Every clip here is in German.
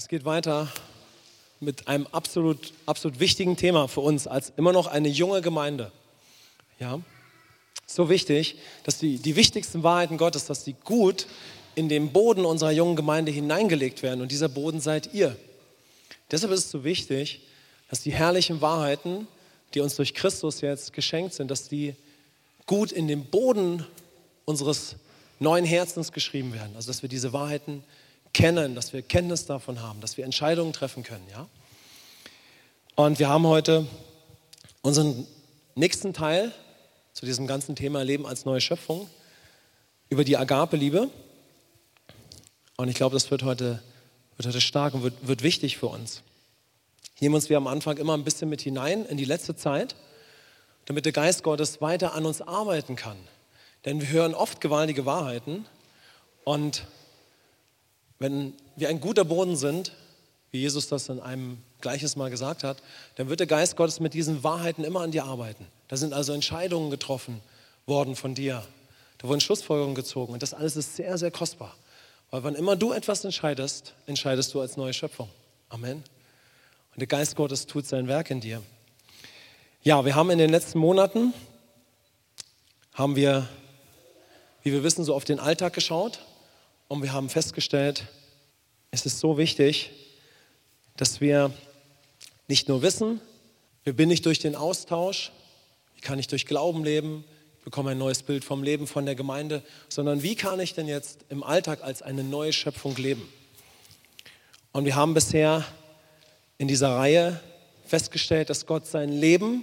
Es geht weiter mit einem absolut, absolut wichtigen Thema für uns als immer noch eine junge Gemeinde. Ja, so wichtig, dass die, die wichtigsten Wahrheiten Gottes, dass die gut in den Boden unserer jungen Gemeinde hineingelegt werden. Und dieser Boden seid ihr. Deshalb ist es so wichtig, dass die herrlichen Wahrheiten, die uns durch Christus jetzt geschenkt sind, dass die gut in den Boden unseres neuen Herzens geschrieben werden. Also dass wir diese Wahrheiten kennen, dass wir Kenntnis davon haben, dass wir Entscheidungen treffen können. Ja? Und wir haben heute unseren nächsten Teil zu diesem ganzen Thema Leben als neue Schöpfung über die Agape-Liebe. Und ich glaube, das wird heute, wird heute stark und wird, wird wichtig für uns. Nehmen uns wir am Anfang immer ein bisschen mit hinein in die letzte Zeit, damit der Geist Gottes weiter an uns arbeiten kann. Denn wir hören oft gewaltige Wahrheiten und wenn wir ein guter Boden sind, wie Jesus das in einem Gleiches mal gesagt hat, dann wird der Geist Gottes mit diesen Wahrheiten immer an dir arbeiten. Da sind also Entscheidungen getroffen worden von dir. Da wurden Schlussfolgerungen gezogen und das alles ist sehr, sehr kostbar. Weil wann immer du etwas entscheidest, entscheidest du als neue Schöpfung. Amen. Und der Geist Gottes tut sein Werk in dir. Ja, wir haben in den letzten Monaten, haben wir, wie wir wissen, so auf den Alltag geschaut und wir haben festgestellt, es ist so wichtig, dass wir nicht nur wissen, wir bin nicht durch den Austausch, wie kann ich durch Glauben leben, bekomme ein neues Bild vom Leben, von der Gemeinde, sondern wie kann ich denn jetzt im Alltag als eine neue Schöpfung leben? Und wir haben bisher in dieser Reihe festgestellt, dass Gott sein Leben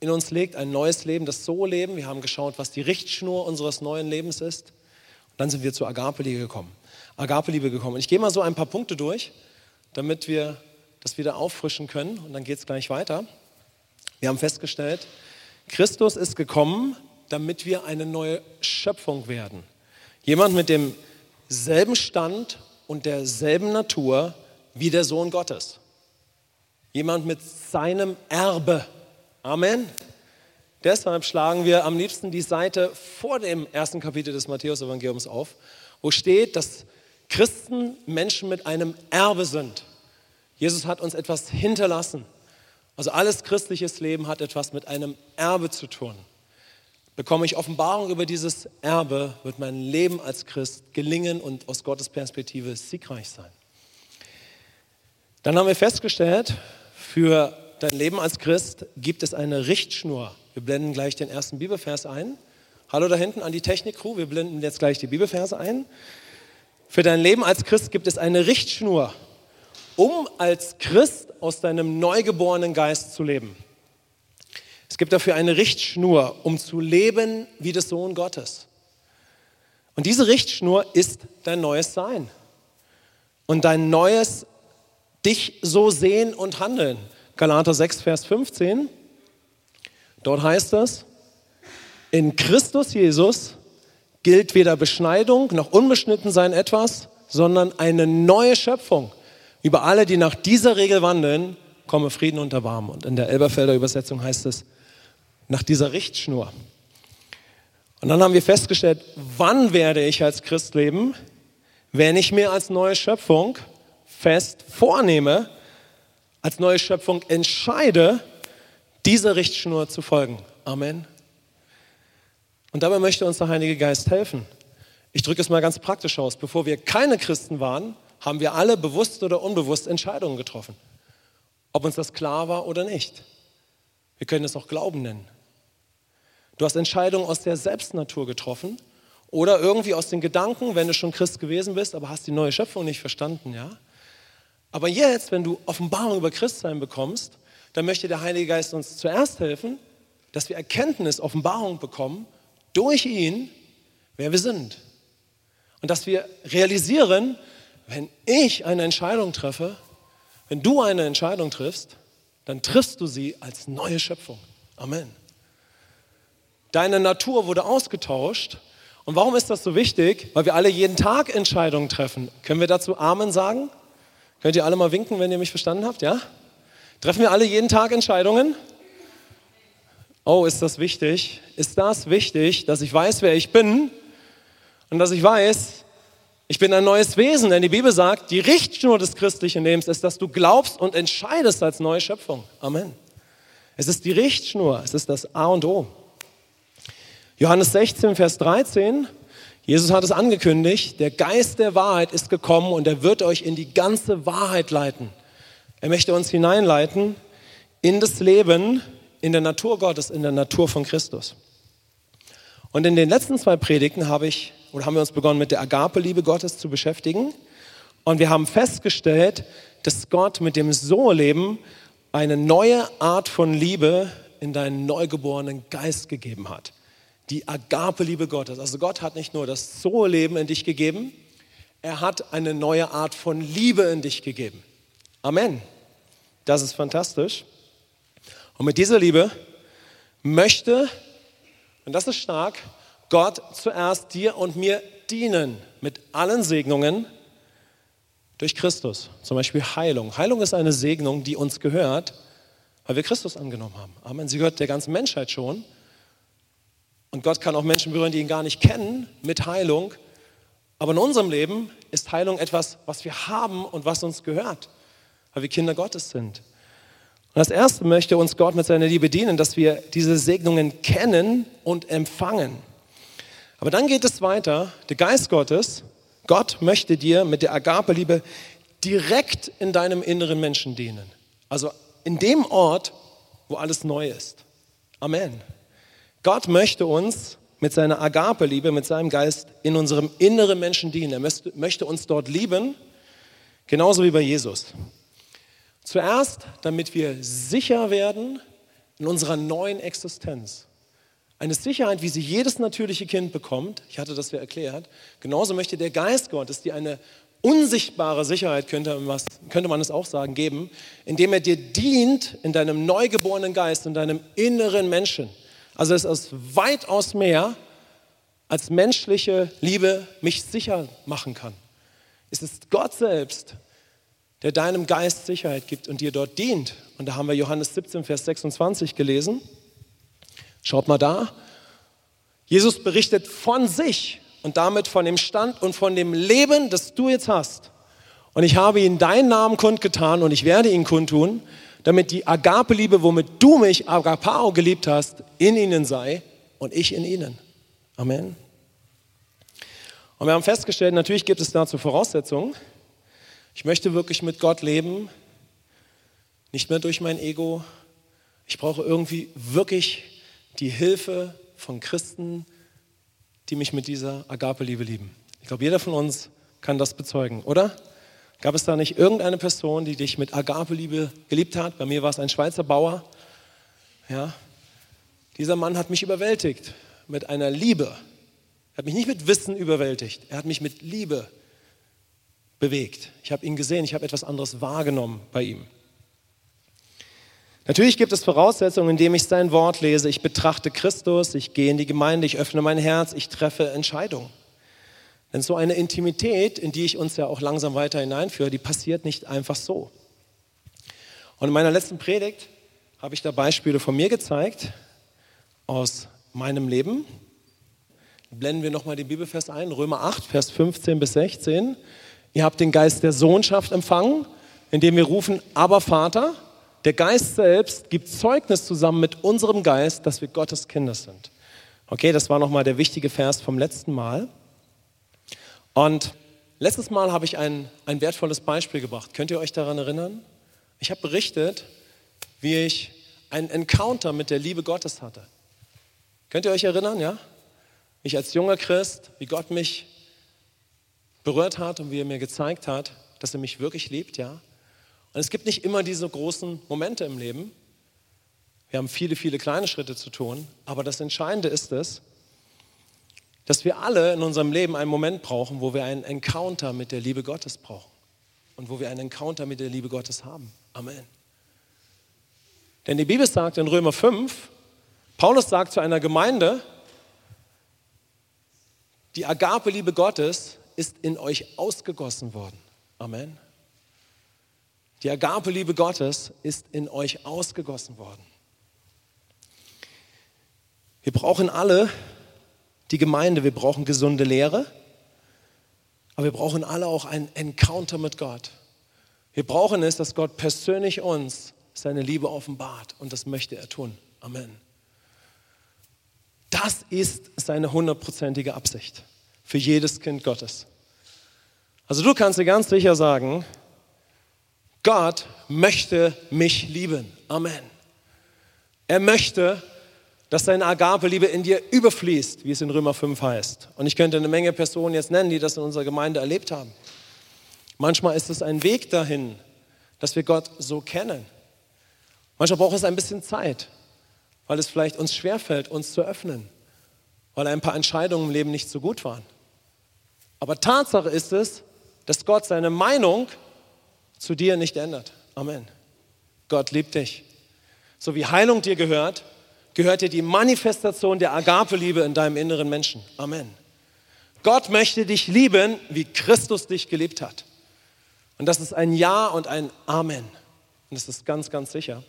in uns legt, ein neues Leben, das So-Leben. Wir haben geschaut, was die Richtschnur unseres neuen Lebens ist. Dann sind wir zur Agape-Liebe gekommen. Agape-Liebe gekommen. Und ich gehe mal so ein paar Punkte durch, damit wir das wieder auffrischen können. Und dann geht es gleich weiter. Wir haben festgestellt, Christus ist gekommen, damit wir eine neue Schöpfung werden. Jemand mit demselben Stand und derselben Natur wie der Sohn Gottes. Jemand mit seinem Erbe. Amen. Deshalb schlagen wir am liebsten die Seite vor dem ersten Kapitel des Matthäus-Evangeliums auf, wo steht, dass Christen Menschen mit einem Erbe sind. Jesus hat uns etwas hinterlassen. Also alles christliches Leben hat etwas mit einem Erbe zu tun. Bekomme ich Offenbarung über dieses Erbe, wird mein Leben als Christ gelingen und aus Gottes Perspektive siegreich sein. Dann haben wir festgestellt, für dein Leben als Christ gibt es eine Richtschnur. Wir blenden gleich den ersten Bibelvers ein. Hallo da hinten an die Technik-Crew, wir blenden jetzt gleich die Bibelverse ein. Für dein Leben als Christ gibt es eine Richtschnur um als Christ aus deinem neugeborenen Geist zu leben. Es gibt dafür eine Richtschnur, um zu leben wie des Sohn Gottes. Und diese Richtschnur ist dein neues Sein und dein neues dich so sehen und handeln. Galater 6, Vers 15. Dort heißt es, in Christus Jesus gilt weder Beschneidung noch Unbeschnittensein etwas, sondern eine neue Schöpfung. Über alle, die nach dieser Regel wandeln, komme Frieden und Erbarmen. Und in der Elberfelder Übersetzung heißt es, nach dieser Richtschnur. Und dann haben wir festgestellt, wann werde ich als Christ leben, wenn ich mir als neue Schöpfung fest vornehme, als neue Schöpfung entscheide, dieser Richtschnur zu folgen. Amen. Und dabei möchte uns der Heilige Geist helfen. Ich drücke es mal ganz praktisch aus. Bevor wir keine Christen waren, haben wir alle bewusst oder unbewusst Entscheidungen getroffen. Ob uns das klar war oder nicht. Wir können es auch Glauben nennen. Du hast Entscheidungen aus der Selbstnatur getroffen oder irgendwie aus den Gedanken, wenn du schon Christ gewesen bist, aber hast die neue Schöpfung nicht verstanden, ja? Aber jetzt, wenn du Offenbarung über Christsein bekommst, dann möchte der Heilige Geist uns zuerst helfen, dass wir Erkenntnis, Offenbarung bekommen durch ihn, wer wir sind. Und dass wir realisieren, wenn ich eine Entscheidung treffe, wenn du eine Entscheidung triffst, dann triffst du sie als neue Schöpfung. Amen. Deine Natur wurde ausgetauscht. Und warum ist das so wichtig? Weil wir alle jeden Tag Entscheidungen treffen. Können wir dazu Amen sagen? Könnt ihr alle mal winken, wenn ihr mich verstanden habt? Ja? Treffen wir alle jeden Tag Entscheidungen? Oh, ist das wichtig? Ist das wichtig, dass ich weiß, wer ich bin und dass ich weiß, Ich bin ein neues Wesen, denn die Bibel sagt, die Richtschnur des christlichen Lebens ist, dass du glaubst und entscheidest als neue Schöpfung. Amen. Es ist die Richtschnur, es ist das A und O. Johannes 16, Vers 13, Jesus hat es angekündigt, der Geist der Wahrheit ist gekommen und er wird euch in die ganze Wahrheit leiten. Er möchte uns hineinleiten in das Leben, in der Natur Gottes, in der Natur von Christus. Und in den letzten zwei Predigten habe ich oder haben wir uns begonnen mit der Agape-Liebe Gottes zu beschäftigen. Und wir haben festgestellt, dass Gott mit dem So-Leben eine neue Art von Liebe in deinen neugeborenen Geist gegeben hat. Die Agape-Liebe Gottes. Also Gott hat nicht nur das So-Leben in dich gegeben, er hat eine neue Art von Liebe in dich gegeben. Amen. Das ist fantastisch. Und mit dieser Liebe möchte, und das ist stark, Gott zuerst dir und mir dienen mit allen Segnungen durch Christus. Zum Beispiel Heilung. Heilung ist eine Segnung, die uns gehört, weil wir Christus angenommen haben. Amen. Sie gehört der ganzen Menschheit schon. Und Gott kann auch Menschen berühren, die ihn gar nicht kennen, mit Heilung. Aber in unserem Leben ist Heilung etwas, was wir haben und was uns gehört, weil wir Kinder Gottes sind. Und das Erste möchte uns Gott mit seiner Liebe dienen, dass wir diese Segnungen kennen und empfangen. Aber dann geht es weiter. Der Geist Gottes, Gott möchte dir mit der Agape-Liebe direkt in deinem inneren Menschen dienen. Also in dem Ort, wo alles neu ist. Amen. Gott möchte uns mit seiner Agape-Liebe, mit seinem Geist in unserem inneren Menschen dienen. Er möchte uns dort lieben, genauso wie bei Jesus. Zuerst, damit wir sicher werden in unserer neuen Existenz. Eine Sicherheit, wie sie jedes natürliche Kind bekommt. Ich hatte das ja erklärt. Genauso möchte der Geist Gottes dir eine unsichtbare Sicherheit, könnte könnte man es auch sagen, geben, indem er dir dient in deinem neugeborenen Geist, in deinem inneren Menschen. Also es ist weitaus mehr, als menschliche Liebe mich sicher machen kann. Es ist Gott selbst, der deinem Geist Sicherheit gibt und dir dort dient. Und da haben wir Johannes 17, Vers 26 gelesen. Schaut mal da. Jesus berichtet von sich und damit von dem Stand und von dem Leben, das du jetzt hast. Und ich habe ihnen deinen Namen kundgetan und ich werde ihn kundtun, damit die Agape-Liebe, womit du mich, Agapao, geliebt hast, in ihnen sei und ich in ihnen. Amen. Und wir haben festgestellt, natürlich gibt es dazu Voraussetzungen. Ich möchte wirklich mit Gott leben, nicht mehr durch mein Ego. Ich brauche irgendwie wirklich die Hilfe von Christen, die mich mit dieser Agape-Liebe lieben. Ich glaube, jeder von uns kann das bezeugen, oder? Gab es da nicht irgendeine Person, die dich mit Agape-Liebe geliebt hat? Bei mir war es ein Schweizer Bauer. Ja, dieser Mann hat mich überwältigt mit einer Liebe. Er hat mich nicht mit Wissen überwältigt, er hat mich mit Liebe bewegt. Ich habe ihn gesehen, ich habe etwas anderes wahrgenommen bei ihm. Natürlich gibt es Voraussetzungen, indem ich sein Wort lese. Ich betrachte Christus, ich gehe in die Gemeinde, ich öffne mein Herz, ich treffe Entscheidungen. Denn so eine Intimität, in die ich uns ja auch langsam weiter hineinführe, die passiert nicht einfach so. Und in meiner letzten Predigt habe ich da Beispiele von mir gezeigt aus meinem Leben. Blenden wir nochmal den Bibelvers ein, Römer 8, Vers 15 bis 16. Ihr habt den Geist der Sohnschaft empfangen, indem wir rufen, aber Vater. Der Geist selbst gibt Zeugnis zusammen mit unserem Geist, dass wir Gottes Kinder sind. Okay, das war nochmal der wichtige Vers vom letzten Mal. Und letztes Mal habe ich ein, ein wertvolles Beispiel gebracht. Könnt ihr euch daran erinnern? Ich habe berichtet, wie ich einen Encounter mit der Liebe Gottes hatte. Könnt ihr euch erinnern, ja? Ich als junger Christ, wie Gott mich berührt hat und wie er mir gezeigt hat, dass er mich wirklich liebt, ja? Und es gibt nicht immer diese großen Momente im Leben. Wir haben viele, viele kleine Schritte zu tun, aber das Entscheidende ist es, dass wir alle in unserem Leben einen Moment brauchen, wo wir einen Encounter mit der Liebe Gottes brauchen und wo wir einen Encounter mit der Liebe Gottes haben. Amen. Denn die Bibel sagt in Römer 5, Paulus sagt zu einer Gemeinde, die Agape-Liebe Gottes ist in euch ausgegossen worden. Amen. Die Agape-Liebe Gottes ist in euch ausgegossen worden. Wir brauchen alle die Gemeinde, wir brauchen gesunde Lehre, Aber wir brauchen alle auch ein Encounter mit Gott. Wir brauchen es, dass Gott persönlich uns seine Liebe offenbart. Und das möchte er tun. Amen. Das ist seine hundertprozentige Absicht für jedes Kind Gottes. Also du kannst dir ganz sicher sagen, Gott möchte mich lieben. Amen. Er möchte, dass seine Agape-Liebe in dir überfließt, wie es in Römer 5 heißt. Und ich könnte eine Menge Personen jetzt nennen, die das in unserer Gemeinde erlebt haben. Manchmal ist es ein Weg dahin, dass wir Gott so kennen. Manchmal braucht es ein bisschen Zeit, weil es vielleicht uns schwerfällt, uns zu öffnen, weil ein paar Entscheidungen im Leben nicht so gut waren. Aber Tatsache ist es, dass Gott seine Meinung zu dir nicht ändert. Amen. Gott liebt dich. So wie Heilung dir gehört, gehört dir die Manifestation der Agape-Liebe in deinem inneren Menschen. Amen. Gott möchte dich lieben, wie Christus dich geliebt hat. Und das ist ein Ja und ein Amen. Und das ist ganz, ganz sicher.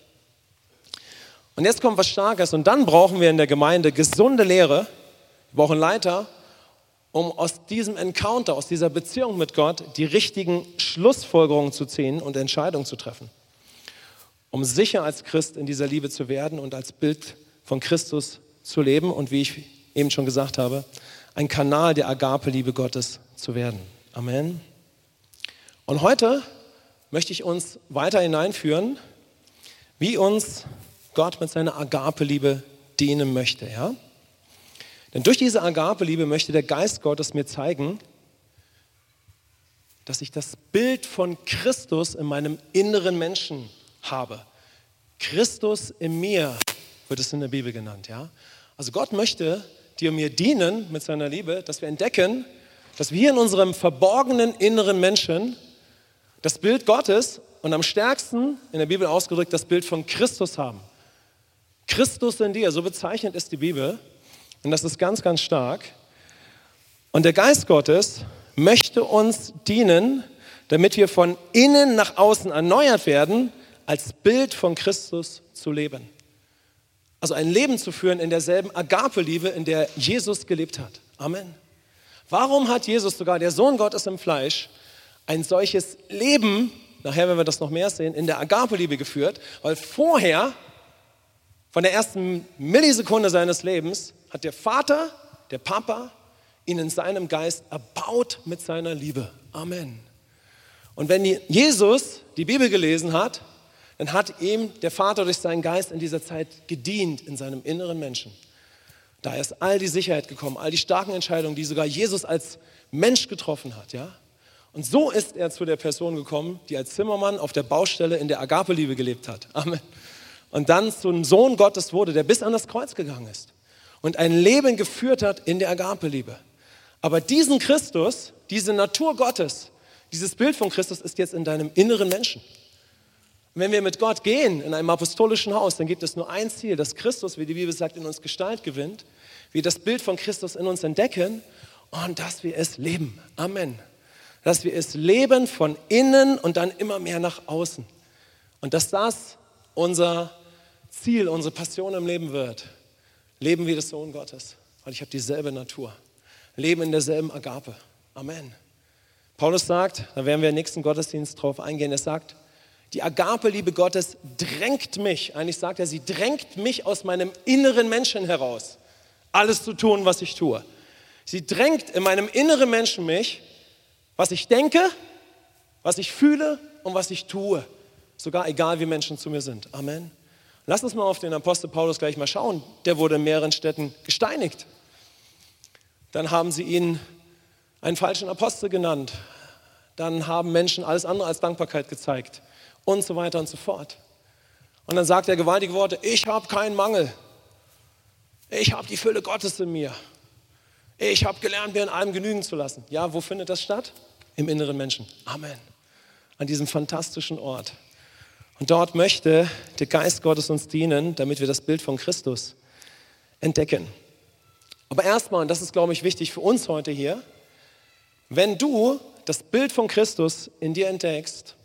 Und jetzt kommt was Starkes und dann brauchen wir in der Gemeinde gesunde Lehre. Wir brauchen Leiter, um aus diesem Encounter, aus dieser Beziehung mit Gott die richtigen Schlussfolgerungen zu ziehen und Entscheidungen zu treffen. Um sicher als Christ in dieser Liebe zu werden und als Bild von Christus zu leben und wie ich eben schon gesagt habe, ein Kanal der Agape-Liebe Gottes zu werden. Amen. Und heute möchte ich uns weiter hineinführen, wie uns Gott mit seiner Agape-Liebe dienen möchte. Ja? Denn durch diese Agape-Liebe möchte der Geist Gottes mir zeigen, dass ich das Bild von Christus in meinem inneren Menschen habe. Christus in mir wird es in der Bibel genannt. Ja? Also Gott möchte dir mir dienen mit seiner Liebe, dass wir entdecken, dass wir in unserem verborgenen inneren Menschen das Bild Gottes und am stärksten in der Bibel ausgedrückt das Bild von Christus haben. Christus in dir, so bezeichnet ist die Bibel. Und das ist ganz, ganz stark. Und der Geist Gottes möchte uns dienen, damit wir von innen nach außen erneuert werden, als Bild von Christus zu leben. Also ein Leben zu führen in derselben Agape-Liebe, in der Jesus gelebt hat. Amen. Warum hat Jesus sogar, der Sohn Gottes im Fleisch, ein solches Leben, nachher werden wir das noch mehr sehen, in der Agape-Liebe geführt? Weil vorher von der ersten Millisekunde seines Lebens hat der Vater, der Papa, ihn in seinem Geist erbaut mit seiner Liebe. Amen. Und wenn Jesus die Bibel gelesen hat, dann hat ihm der Vater durch seinen Geist in dieser Zeit gedient in seinem inneren Menschen. Da ist all die Sicherheit gekommen, all die starken Entscheidungen, die sogar Jesus als Mensch getroffen hat, ja? Und so ist er zu der Person gekommen, die als Zimmermann auf der Baustelle in der Agape-Liebe gelebt hat. Amen und dann zum Sohn Gottes wurde, der bis an das Kreuz gegangen ist und ein Leben geführt hat in der Agape-Liebe. Aber diesen Christus, diese Natur Gottes, dieses Bild von Christus ist jetzt in deinem inneren Menschen. Und wenn wir mit Gott gehen in einem apostolischen Haus, dann gibt es nur ein Ziel, dass Christus, wie die Bibel sagt, in uns Gestalt gewinnt, wir das Bild von Christus in uns entdecken und dass wir es leben. Amen. Dass wir es leben von innen und dann immer mehr nach außen. Und dass das unser Ziel, unsere Passion im Leben wird, leben wie das Sohn Gottes, weil ich habe dieselbe Natur, leben in derselben Agape. Amen. Paulus sagt, da werden wir im nächsten Gottesdienst drauf eingehen, er sagt, die Agape-Liebe Gottes drängt mich, eigentlich sagt er, sie drängt mich aus meinem inneren Menschen heraus, alles zu tun, was ich tue. Sie drängt in meinem inneren Menschen mich, was ich denke, was ich fühle und was ich tue. Sogar egal, wie Menschen zu mir sind. Amen. Lass uns mal auf den Apostel Paulus gleich mal schauen. Der wurde in mehreren Städten gesteinigt. Dann haben sie ihn einen falschen Apostel genannt. Dann haben Menschen alles andere als Dankbarkeit gezeigt und so weiter und so fort. Und dann sagt er gewaltige Worte, ich habe keinen Mangel. Ich habe die Fülle Gottes in mir. Ich habe gelernt, mir in allem genügen zu lassen. Ja, wo findet das statt? Im inneren Menschen. Amen. An diesem fantastischen Ort. Und dort möchte der Geist Gottes uns dienen, damit wir das Bild von Christus entdecken. Aber erstmal, und das ist, glaube ich, wichtig für uns heute hier, wenn du das Bild von Christus in dir entdeckst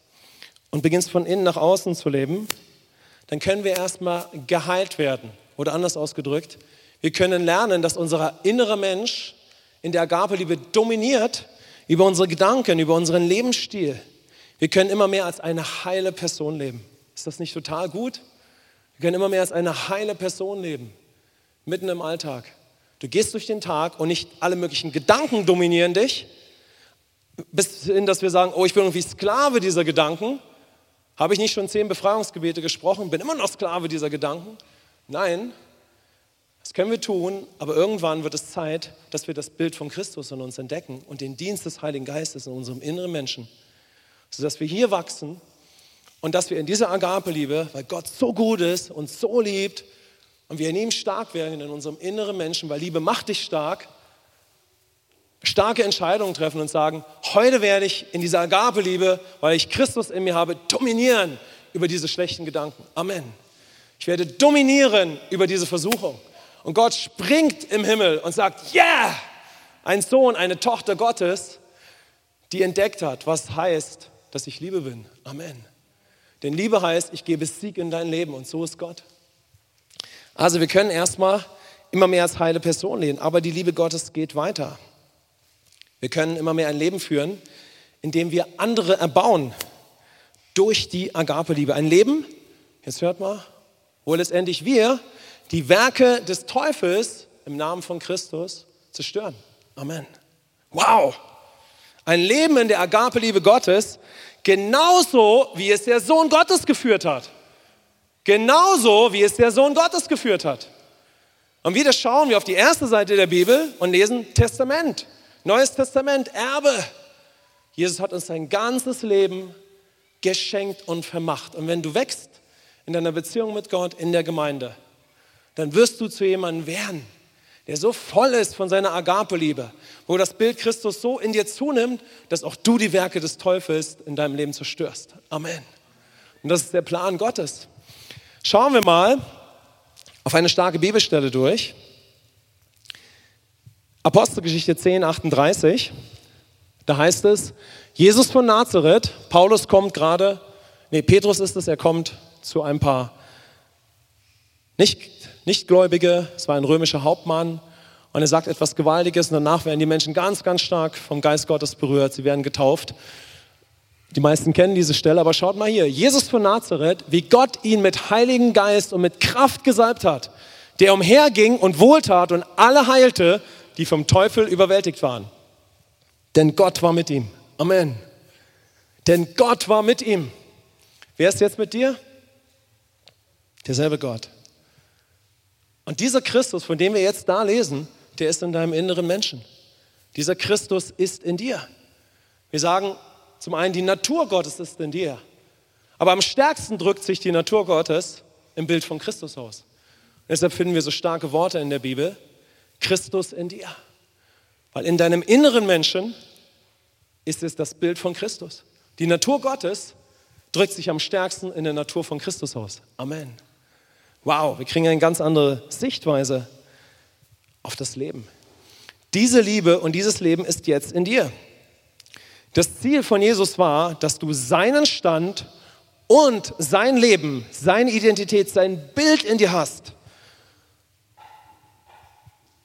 und beginnst von innen nach außen zu leben, dann können wir erstmal geheilt werden. Oder anders ausgedrückt, wir können lernen, dass unser innerer Mensch in der Agape-Liebe dominiert, über unsere Gedanken, über unseren Lebensstil. Wir können immer mehr als eine heile Person leben. Ist das nicht total gut? Wir können immer mehr als eine heile Person leben, mitten im Alltag. Du gehst durch den Tag und nicht alle möglichen Gedanken dominieren dich, bis hin, dass wir sagen, oh, ich bin irgendwie Sklave dieser Gedanken. Habe ich nicht schon zehn Befreiungsgebete gesprochen, bin immer noch Sklave dieser Gedanken? Nein, das können wir tun, aber irgendwann wird es Zeit, dass wir das Bild von Christus in uns entdecken und den Dienst des Heiligen Geistes in unserem inneren Menschen, sodass wir hier wachsen und dass wir in dieser Agape-Liebe, weil Gott so gut ist und so liebt und wir in ihm stark werden in unserem inneren Menschen, weil Liebe macht dich stark, starke Entscheidungen treffen und sagen, heute werde ich in dieser Agape-Liebe, weil ich Christus in mir habe, dominieren über diese schlechten Gedanken. Amen. Ich werde dominieren über diese Versuchung. Und Gott springt im Himmel und sagt, ja, yeah! ein Sohn, eine Tochter Gottes, die entdeckt hat, was heißt, dass ich Liebe bin. Amen. Denn Liebe heißt, ich gebe Sieg in dein Leben und so ist Gott. Also wir können erstmal immer mehr als heile Person leben, aber die Liebe Gottes geht weiter. Wir können immer mehr ein Leben führen, in dem wir andere erbauen durch die Agape-Liebe. Ein Leben, jetzt hört mal, wo letztendlich wir die Werke des Teufels im Namen von Christus zerstören. Amen. Wow! Ein Leben in der Agape-Liebe Gottes, Genauso wie es der Sohn Gottes geführt hat. Genauso wie es der Sohn Gottes geführt hat. Und wieder schauen wir auf die erste Seite der Bibel und lesen Testament. Neues Testament, Erbe. Jesus hat uns sein ganzes Leben geschenkt und vermacht. Und wenn du wächst in deiner Beziehung mit Gott, in der Gemeinde, dann wirst du zu jemandem werden, der so voll ist von seiner Agape-Liebe, wo das Bild Christus so in dir zunimmt, dass auch du die Werke des Teufels in deinem Leben zerstörst. Amen. Und das ist der Plan Gottes. Schauen wir mal auf eine starke Bibelstelle durch. Apostelgeschichte 10, 38. Da heißt es, Jesus von Nazareth, Paulus kommt gerade, nee, Petrus ist es, er kommt zu ein paar nicht Nichtgläubige, es war ein römischer Hauptmann und er sagt etwas Gewaltiges und danach werden die Menschen ganz, ganz stark vom Geist Gottes berührt, sie werden getauft. Die meisten kennen diese Stelle, aber schaut mal hier, Jesus von Nazareth, wie Gott ihn mit Heiligen Geist und mit Kraft gesalbt hat, der umherging und wohltat und alle heilte, die vom Teufel überwältigt waren. Denn Gott war mit ihm. Amen. Denn Gott war mit ihm. Wer ist jetzt mit dir? Derselbe Gott. Und dieser Christus, von dem wir jetzt da lesen, der ist in deinem inneren Menschen. Dieser Christus ist in dir. Wir sagen zum einen, die Natur Gottes ist in dir. Aber am stärksten drückt sich die Natur Gottes im Bild von Christus aus. Und deshalb finden wir so starke Worte in der Bibel. Christus in dir. Weil in deinem inneren Menschen ist es das Bild von Christus. Die Natur Gottes drückt sich am stärksten in der Natur von Christus aus. Amen. Wow, wir kriegen eine ganz andere Sichtweise auf das Leben. Diese Liebe und dieses Leben ist jetzt in dir. Das Ziel von Jesus war, dass du seinen Stand und sein Leben, seine Identität, sein Bild in dir hast.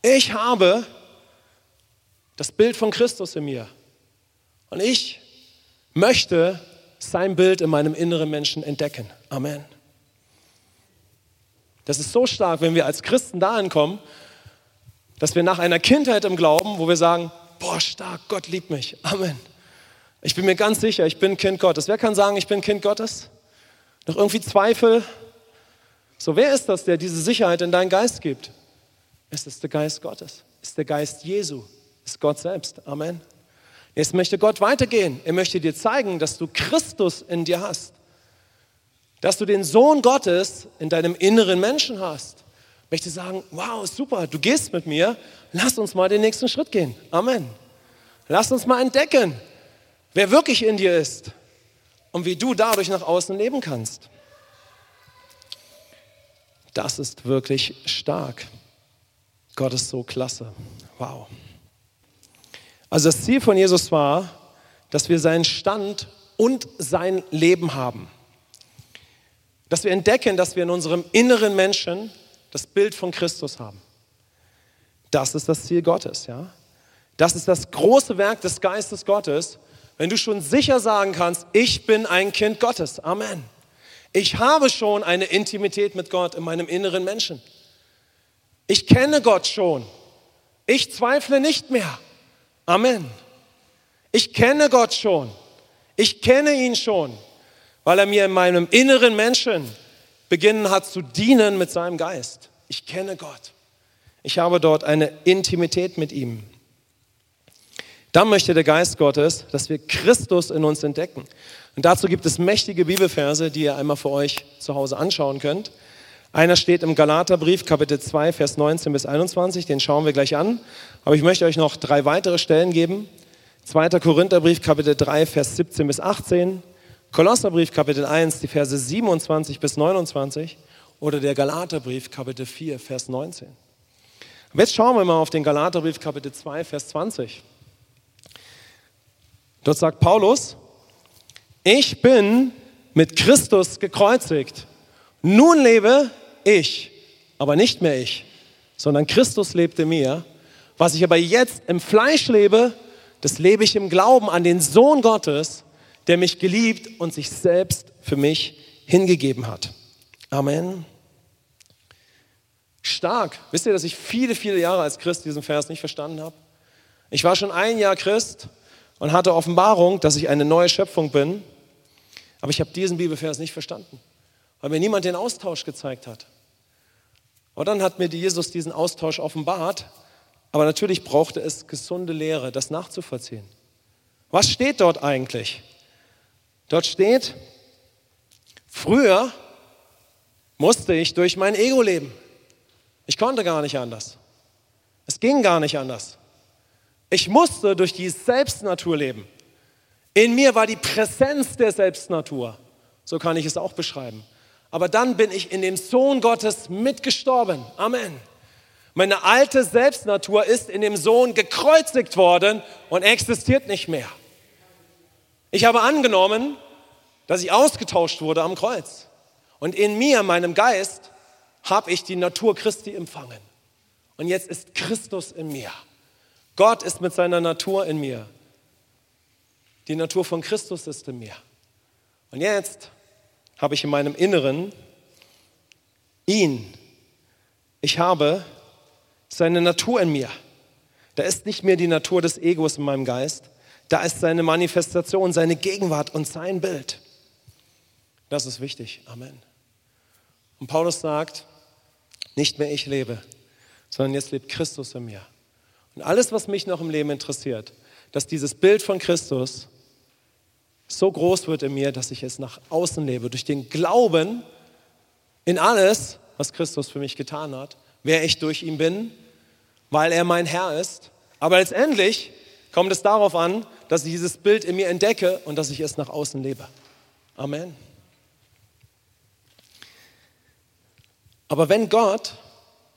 Ich habe das Bild von Christus in mir und ich möchte sein Bild in meinem inneren Menschen entdecken. Amen. Das ist so stark, wenn wir als Christen dahin kommen, dass wir nach einer Kindheit im Glauben, wo wir sagen, boah, stark, Gott liebt mich. Amen. Ich bin mir ganz sicher, ich bin Kind Gottes. Wer kann sagen, ich bin Kind Gottes? Noch irgendwie Zweifel? So, wer ist das, der diese Sicherheit in deinen Geist gibt? Es ist der Geist Gottes. Es ist der Geist Jesu. Es ist Gott selbst. Amen. Jetzt möchte Gott weitergehen. Er möchte dir zeigen, dass du Christus in dir hast dass du den Sohn Gottes in deinem inneren Menschen hast. Ich möchte sagen, wow, super, du gehst mit mir, lass uns mal den nächsten Schritt gehen. Amen. Lass uns mal entdecken, wer wirklich in dir ist und wie du dadurch nach außen leben kannst. Das ist wirklich stark. Gott ist so klasse. Wow. Also das Ziel von Jesus war, dass wir seinen Stand und sein Leben haben. Dass wir entdecken, dass wir in unserem inneren Menschen das Bild von Christus haben. Das ist das Ziel Gottes, ja. Das ist das große Werk des Geistes Gottes, wenn du schon sicher sagen kannst, ich bin ein Kind Gottes. Amen. Ich habe schon eine Intimität mit Gott in meinem inneren Menschen. Ich kenne Gott schon. Ich zweifle nicht mehr. Amen. Ich kenne Gott schon. Ich kenne ihn schon, weil er mir in meinem inneren Menschen beginnen hat zu dienen mit seinem Geist. Ich kenne Gott. Ich habe dort eine Intimität mit ihm. Dann möchte der Geist Gottes, dass wir Christus in uns entdecken. Und dazu gibt es mächtige Bibelverse, die ihr einmal für euch zu Hause anschauen könnt. Einer steht im Galaterbrief, Kapitel 2, Vers 19 bis 21, den schauen wir gleich an. Aber ich möchte euch noch drei weitere Stellen geben. 2. Korintherbrief, Kapitel 3, Vers 17 bis 18. Kolosserbrief, Kapitel 1, die Verse 27 bis 29. Oder der Galaterbrief, Kapitel 4, Vers 19. Und jetzt schauen wir mal auf den Galaterbrief, Kapitel 2, Vers 20. Dort sagt Paulus, ich bin mit Christus gekreuzigt. Nun lebe ich, aber nicht mehr ich, sondern Christus lebte mir. Was ich aber jetzt im Fleisch lebe, das lebe ich im Glauben an den Sohn Gottes, der mich geliebt und sich selbst für mich hingegeben hat. Amen. Stark. Wisst ihr, dass ich viele, viele Jahre als Christ diesen Vers nicht verstanden habe? Ich war schon ein Jahr Christ und hatte Offenbarung, dass ich eine neue Schöpfung bin. Aber ich habe diesen Bibelvers nicht verstanden, weil mir niemand den Austausch gezeigt hat. Und dann hat mir Jesus diesen Austausch offenbart, aber natürlich brauchte es gesunde Lehre, das nachzuvollziehen. Was steht dort eigentlich? Dort steht, früher musste ich durch mein Ego leben. Ich konnte gar nicht anders. Es ging gar nicht anders. Ich musste durch die Selbstnatur leben. In mir war die Präsenz der Selbstnatur. So kann ich es auch beschreiben. Aber dann bin ich in dem Sohn Gottes mitgestorben. Amen. Meine alte Selbstnatur ist in dem Sohn gekreuzigt worden und existiert nicht mehr. Ich habe angenommen, dass ich ausgetauscht wurde am Kreuz. Und in mir, meinem Geist, habe ich die Natur Christi empfangen. Und jetzt ist Christus in mir. Gott ist mit seiner Natur in mir. Die Natur von Christus ist in mir. Und jetzt habe ich in meinem Inneren ihn. Ich habe seine Natur in mir. Da ist nicht mehr die Natur des Egos in meinem Geist. Da ist seine Manifestation, seine Gegenwart und sein Bild. Das ist wichtig. Amen. Und Paulus sagt, nicht mehr ich lebe, sondern jetzt lebt Christus in mir. Und alles, was mich noch im Leben interessiert, dass dieses Bild von Christus so groß wird in mir, dass ich es nach außen lebe, durch den Glauben in alles, was Christus für mich getan hat, wer ich durch ihn bin, weil er mein Herr ist. Aber letztendlich kommt es darauf an, dass ich dieses Bild in mir entdecke und dass ich es nach außen lebe. Amen. Aber wenn Gott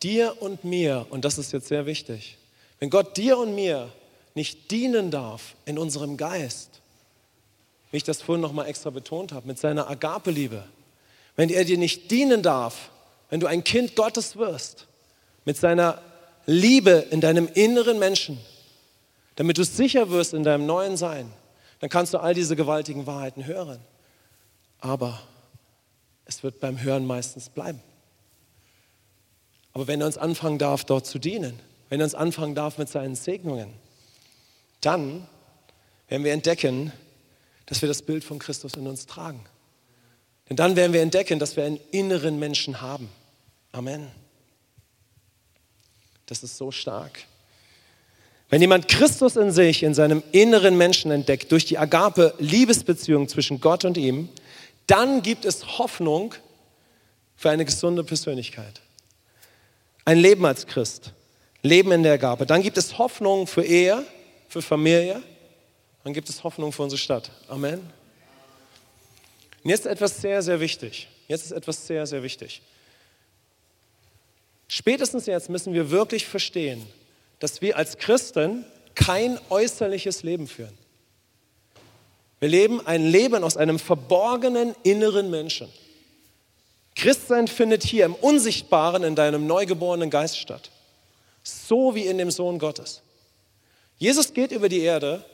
dir und mir, und das ist jetzt sehr wichtig, wenn Gott dir und mir nicht dienen darf in unserem Geist, wie ich das vorhin nochmal extra betont habe, mit seiner Agape-Liebe, wenn er dir nicht dienen darf, wenn du ein Kind Gottes wirst, mit seiner Liebe in deinem inneren Menschen, damit du sicher wirst in deinem neuen Sein, dann kannst du all diese gewaltigen Wahrheiten hören. Aber es wird beim Hören meistens bleiben. Aber wenn er uns anfangen darf, dort zu dienen, wenn er uns anfangen darf mit seinen Segnungen, dann werden wir entdecken, dass wir das Bild von Christus in uns tragen. Denn dann werden wir entdecken, dass wir einen inneren Menschen haben. Amen. Das ist so stark. Wenn jemand Christus in sich, in seinem inneren Menschen entdeckt, durch die Agape Liebesbeziehung zwischen Gott und ihm, dann gibt es Hoffnung für eine gesunde Persönlichkeit. Ein Leben als Christ. Leben in der Gabe. Dann gibt es Hoffnung für Ehe, für Familie. Dann gibt es Hoffnung für unsere Stadt. Amen. Und jetzt etwas sehr, sehr wichtig. Jetzt ist etwas sehr, sehr wichtig. Spätestens jetzt müssen wir wirklich verstehen, dass wir als Christen kein äußerliches Leben führen. Wir leben ein Leben aus einem verborgenen inneren Menschen. Christsein findet hier im Unsichtbaren in deinem neugeborenen Geist statt so wie in dem Sohn Gottes. Jesus geht über die Erde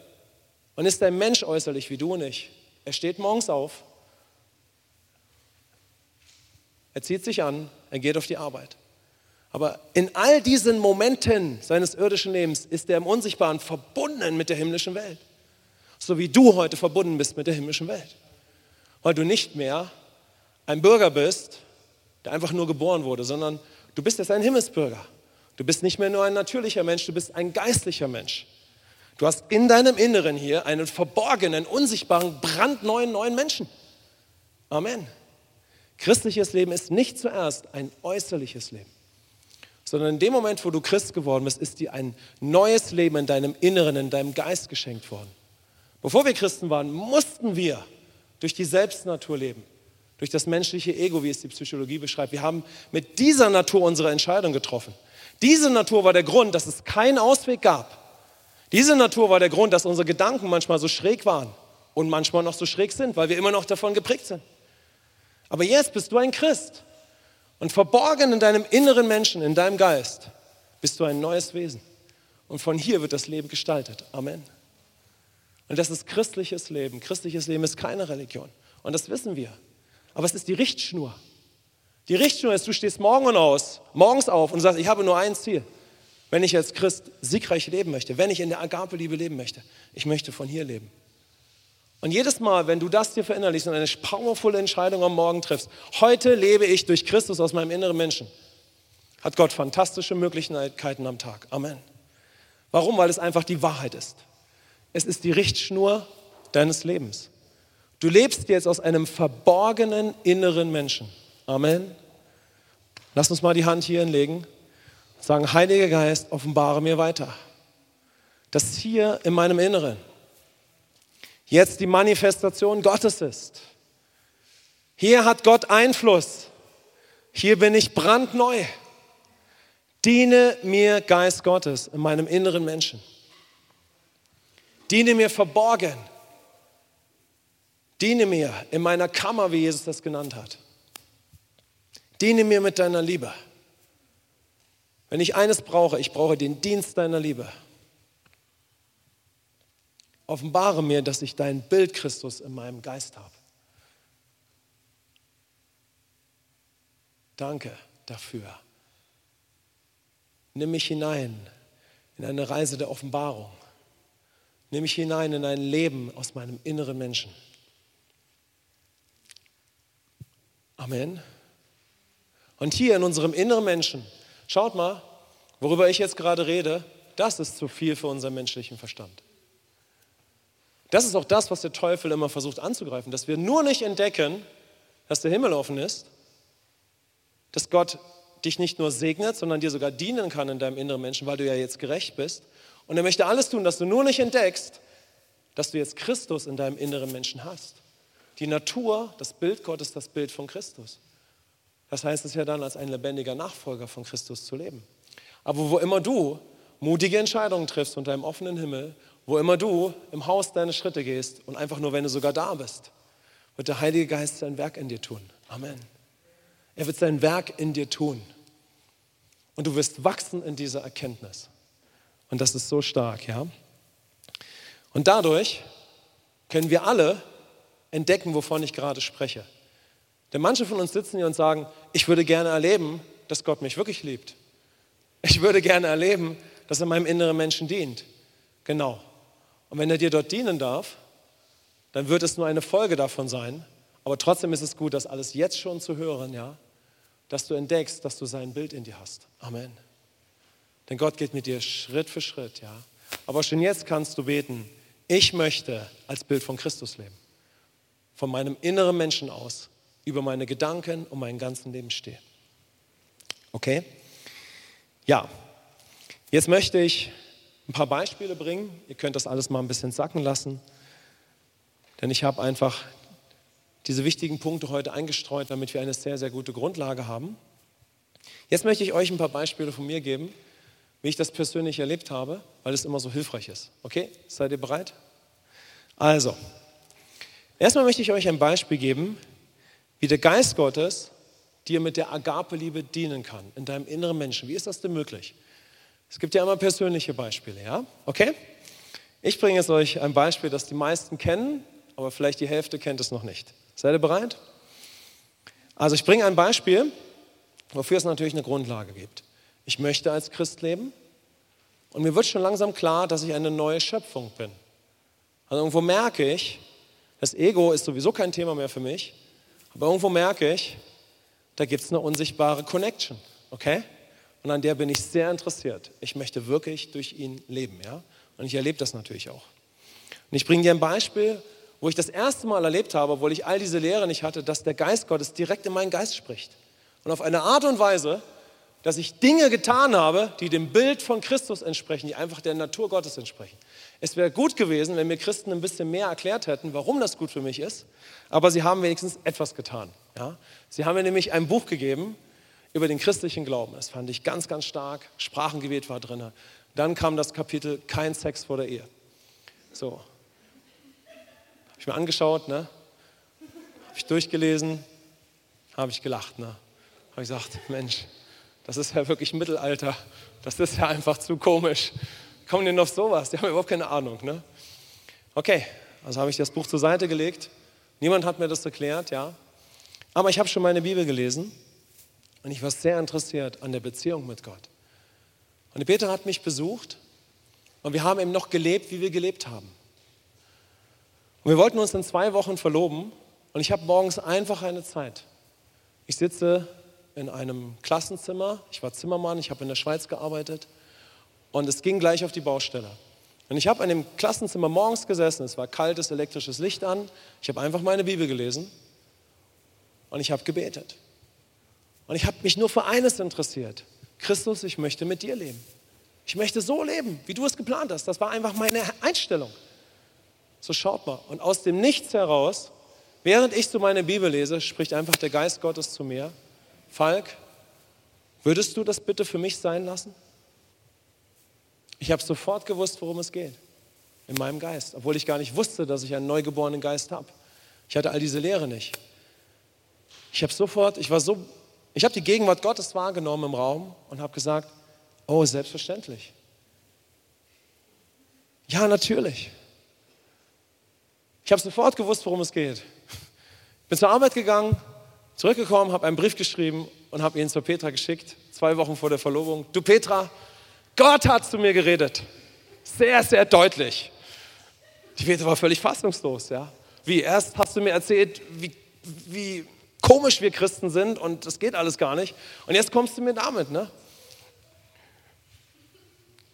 und ist ein Mensch äußerlich wie du und ich. Er steht morgens auf, er zieht sich an, er geht auf die Arbeit. Aber in all diesen Momenten seines irdischen Lebens ist er im Unsichtbaren verbunden mit der himmlischen Welt. So wie du heute verbunden bist mit der himmlischen Welt. Weil du nicht mehr ein Bürger bist, der einfach nur geboren wurde, sondern du bist jetzt ein Himmelsbürger. Du bist nicht mehr nur ein natürlicher Mensch, du bist ein geistlicher Mensch. Du hast in deinem Inneren hier einen verborgenen, unsichtbaren, brandneuen neuen Menschen. Amen. Christliches Leben ist nicht zuerst ein äußerliches Leben sondern in dem Moment, wo du Christ geworden bist, ist dir ein neues Leben in deinem Inneren, in deinem Geist geschenkt worden. Bevor wir Christen waren, mussten wir durch die Selbstnatur leben, durch das menschliche Ego, wie es die Psychologie beschreibt. Wir haben mit dieser Natur unsere Entscheidung getroffen. Diese Natur war der Grund, dass es keinen Ausweg gab. Diese Natur war der Grund, dass unsere Gedanken manchmal so schräg waren und manchmal noch so schräg sind, weil wir immer noch davon geprägt sind. Aber jetzt bist du ein Christ. Und verborgen in deinem inneren Menschen, in deinem Geist, bist du ein neues Wesen. Und von hier wird das Leben gestaltet. Amen. Und das ist christliches Leben. Christliches Leben ist keine Religion. Und das wissen wir. Aber es ist die Richtschnur. Die Richtschnur ist, du stehst morgen aus, morgens auf und sagst, ich habe nur ein Ziel. Wenn ich als Christ siegreich leben möchte, wenn ich in der Agape-Liebe leben möchte, ich möchte von hier leben. Und jedes Mal, wenn du das dir verinnerlichst und eine powervolle Entscheidung am Morgen triffst, heute lebe ich durch Christus aus meinem inneren Menschen, hat Gott fantastische Möglichkeiten am Tag. Amen. Warum? Weil es einfach die Wahrheit ist. Es ist die Richtschnur deines Lebens. Du lebst jetzt aus einem verborgenen inneren Menschen. Amen. Lass uns mal die Hand hier hinlegen. Sagen, Heiliger Geist, offenbare mir weiter. Das hier in meinem Inneren jetzt die Manifestation Gottes ist. Hier hat Gott Einfluss. Hier bin ich brandneu. Diene mir, Geist Gottes, in meinem inneren Menschen. Diene mir verborgen. Diene mir in meiner Kammer, wie Jesus das genannt hat. Diene mir mit deiner Liebe. Wenn ich eines brauche, ich brauche den Dienst deiner Liebe. Offenbare mir, dass ich dein Bild Christus in meinem Geist habe. Danke dafür. Nimm mich hinein in eine Reise der Offenbarung. Nimm mich hinein in ein Leben aus meinem inneren Menschen. Amen. Und hier in unserem inneren Menschen, schaut mal, worüber ich jetzt gerade rede, das ist zu viel für unseren menschlichen Verstand. Das ist auch das, was der Teufel immer versucht anzugreifen, dass wir nur nicht entdecken, dass der Himmel offen ist, dass Gott dich nicht nur segnet, sondern dir sogar dienen kann in deinem inneren Menschen, weil du ja jetzt gerecht bist. Und er möchte alles tun, dass du nur nicht entdeckst, dass du jetzt Christus in deinem inneren Menschen hast. Die Natur, das Bild Gottes, das Bild von Christus. Das heißt es ja dann, als ein lebendiger Nachfolger von Christus zu leben. Aber wo immer du mutige Entscheidungen triffst unter einem offenen Himmel wo immer du im Haus deine Schritte gehst und einfach nur, wenn du sogar da bist, wird der Heilige Geist sein Werk in dir tun. Amen. Er wird sein Werk in dir tun. Und du wirst wachsen in dieser Erkenntnis. Und das ist so stark, ja. Und dadurch können wir alle entdecken, wovon ich gerade spreche. Denn manche von uns sitzen hier und sagen, ich würde gerne erleben, dass Gott mich wirklich liebt. Ich würde gerne erleben, dass er meinem inneren Menschen dient. Genau. Und wenn er dir dort dienen darf, dann wird es nur eine Folge davon sein. Aber trotzdem ist es gut, das alles jetzt schon zu hören, ja, dass du entdeckst, dass du sein Bild in dir hast. Amen. Denn Gott geht mit dir Schritt für Schritt, ja. Aber schon jetzt kannst du beten, ich möchte als Bild von Christus leben. Von meinem inneren Menschen aus, über meine Gedanken und meinen ganzen Leben stehen. Okay? Ja. Jetzt möchte ich ein paar Beispiele bringen. Ihr könnt das alles mal ein bisschen sacken lassen. Denn ich habe einfach diese wichtigen Punkte heute eingestreut, damit wir eine sehr, sehr gute Grundlage haben. Jetzt möchte ich euch ein paar Beispiele von mir geben, wie ich das persönlich erlebt habe, weil es immer so hilfreich ist. Okay, seid ihr bereit? Also, erstmal möchte ich euch ein Beispiel geben, wie der Geist Gottes dir mit der Agape-Liebe dienen kann, in deinem inneren Menschen. Wie ist das denn möglich? Es gibt ja immer persönliche Beispiele, ja? Okay? Ich bringe jetzt euch ein Beispiel, das die meisten kennen, aber vielleicht die Hälfte kennt es noch nicht. Seid ihr bereit? Also ich bringe ein Beispiel, wofür es natürlich eine Grundlage gibt. Ich möchte als Christ leben und mir wird schon langsam klar, dass ich eine neue Schöpfung bin. Also irgendwo merke ich, das Ego ist sowieso kein Thema mehr für mich, aber irgendwo merke ich, da gibt es eine unsichtbare Connection, okay? Und an der bin ich sehr interessiert. Ich möchte wirklich durch ihn leben, ja? Und ich erlebe das natürlich auch. Und ich bringe dir ein Beispiel, wo ich das erste Mal erlebt habe, obwohl ich all diese Lehre nicht hatte, dass der Geist Gottes direkt in meinen Geist spricht. Und auf eine Art und Weise, dass ich Dinge getan habe, die dem Bild von Christus entsprechen, die einfach der Natur Gottes entsprechen. Es wäre gut gewesen, wenn mir Christen ein bisschen mehr erklärt hätten, warum das gut für mich ist, aber sie haben wenigstens etwas getan. Ja? Sie haben mir nämlich ein Buch gegeben über den christlichen Glauben. Das fand ich ganz, ganz stark. Sprachengebet war drin. Dann kam das Kapitel Kein Sex vor der Ehe. So. Habe ich mir angeschaut, ne? habe ich durchgelesen, habe ich gelacht. Ne? Habe ich gesagt, Mensch, das ist ja wirklich Mittelalter. Das ist ja einfach zu komisch. Kommen denn auf sowas? Die haben überhaupt keine Ahnung. Ne? Okay, also habe ich das Buch zur Seite gelegt. Niemand hat mir das erklärt, ja. Aber ich habe schon meine Bibel gelesen und ich war sehr interessiert an der Beziehung mit Gott. Und Peter hat mich besucht und wir haben eben noch gelebt, wie wir gelebt haben. Und wir wollten uns in zwei Wochen verloben und ich habe morgens einfach eine Zeit. Ich sitze in einem Klassenzimmer, ich war Zimmermann, ich habe in der Schweiz gearbeitet und es ging gleich auf die Baustelle. Und ich habe in dem Klassenzimmer morgens gesessen, es war kaltes elektrisches Licht an, ich habe einfach meine Bibel gelesen und ich habe gebetet. Und ich habe mich nur für eines interessiert. Christus, ich möchte mit dir leben. Ich möchte so leben, wie du es geplant hast. Das war einfach meine Einstellung. So schaut mal. Und aus dem Nichts heraus, während ich so meine Bibel lese, spricht einfach der Geist Gottes zu mir. Falk, würdest du das bitte für mich sein lassen? Ich habe sofort gewusst, worum es geht. In meinem Geist. Obwohl ich gar nicht wusste, dass ich einen neugeborenen Geist habe. Ich hatte all diese Lehre nicht. Ich habe sofort, ich war so ich habe die Gegenwart Gottes wahrgenommen im Raum und habe gesagt, oh, selbstverständlich. Ja, natürlich. Ich habe sofort gewusst, worum es geht. Bin zur Arbeit gegangen, zurückgekommen, habe einen Brief geschrieben und habe ihn zur Petra geschickt, zwei Wochen vor der Verlobung. Du Petra, Gott hat zu mir geredet. Sehr, sehr deutlich. Die Petra war völlig fassungslos. Ja? Wie, erst hast du mir erzählt, wie, wie komisch wir Christen sind und das geht alles gar nicht. Und jetzt kommst du mir damit, ne?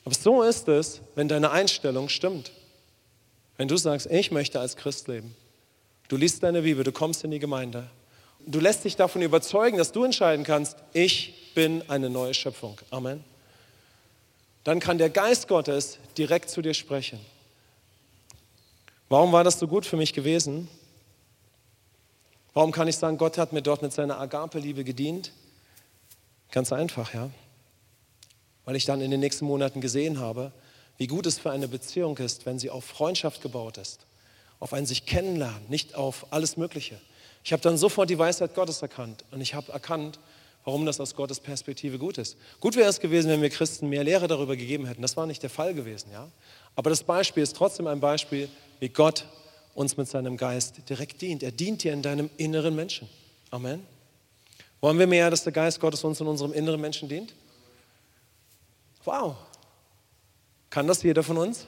Aber so ist es, wenn deine Einstellung stimmt. Wenn du sagst, ich möchte als Christ leben. Du liest deine Bibel, du kommst in die Gemeinde. Du lässt dich davon überzeugen, dass du entscheiden kannst, ich bin eine neue Schöpfung. Amen. Dann kann der Geist Gottes direkt zu dir sprechen. Warum war das so gut für mich gewesen? Warum kann ich sagen, Gott hat mir dort mit seiner Agape-Liebe gedient? Ganz einfach, ja. Weil ich dann in den nächsten Monaten gesehen habe, wie gut es für eine Beziehung ist, wenn sie auf Freundschaft gebaut ist, auf ein sich kennenlernen, nicht auf alles Mögliche. Ich habe dann sofort die Weisheit Gottes erkannt und ich habe erkannt, warum das aus Gottes Perspektive gut ist. Gut wäre es gewesen, wenn wir Christen mehr Lehre darüber gegeben hätten. Das war nicht der Fall gewesen, ja. Aber das Beispiel ist trotzdem ein Beispiel, wie Gott uns mit seinem Geist direkt dient. Er dient dir in deinem inneren Menschen. Amen. Wollen wir mehr, dass der Geist Gottes uns in unserem inneren Menschen dient? Wow. Kann das jeder von uns?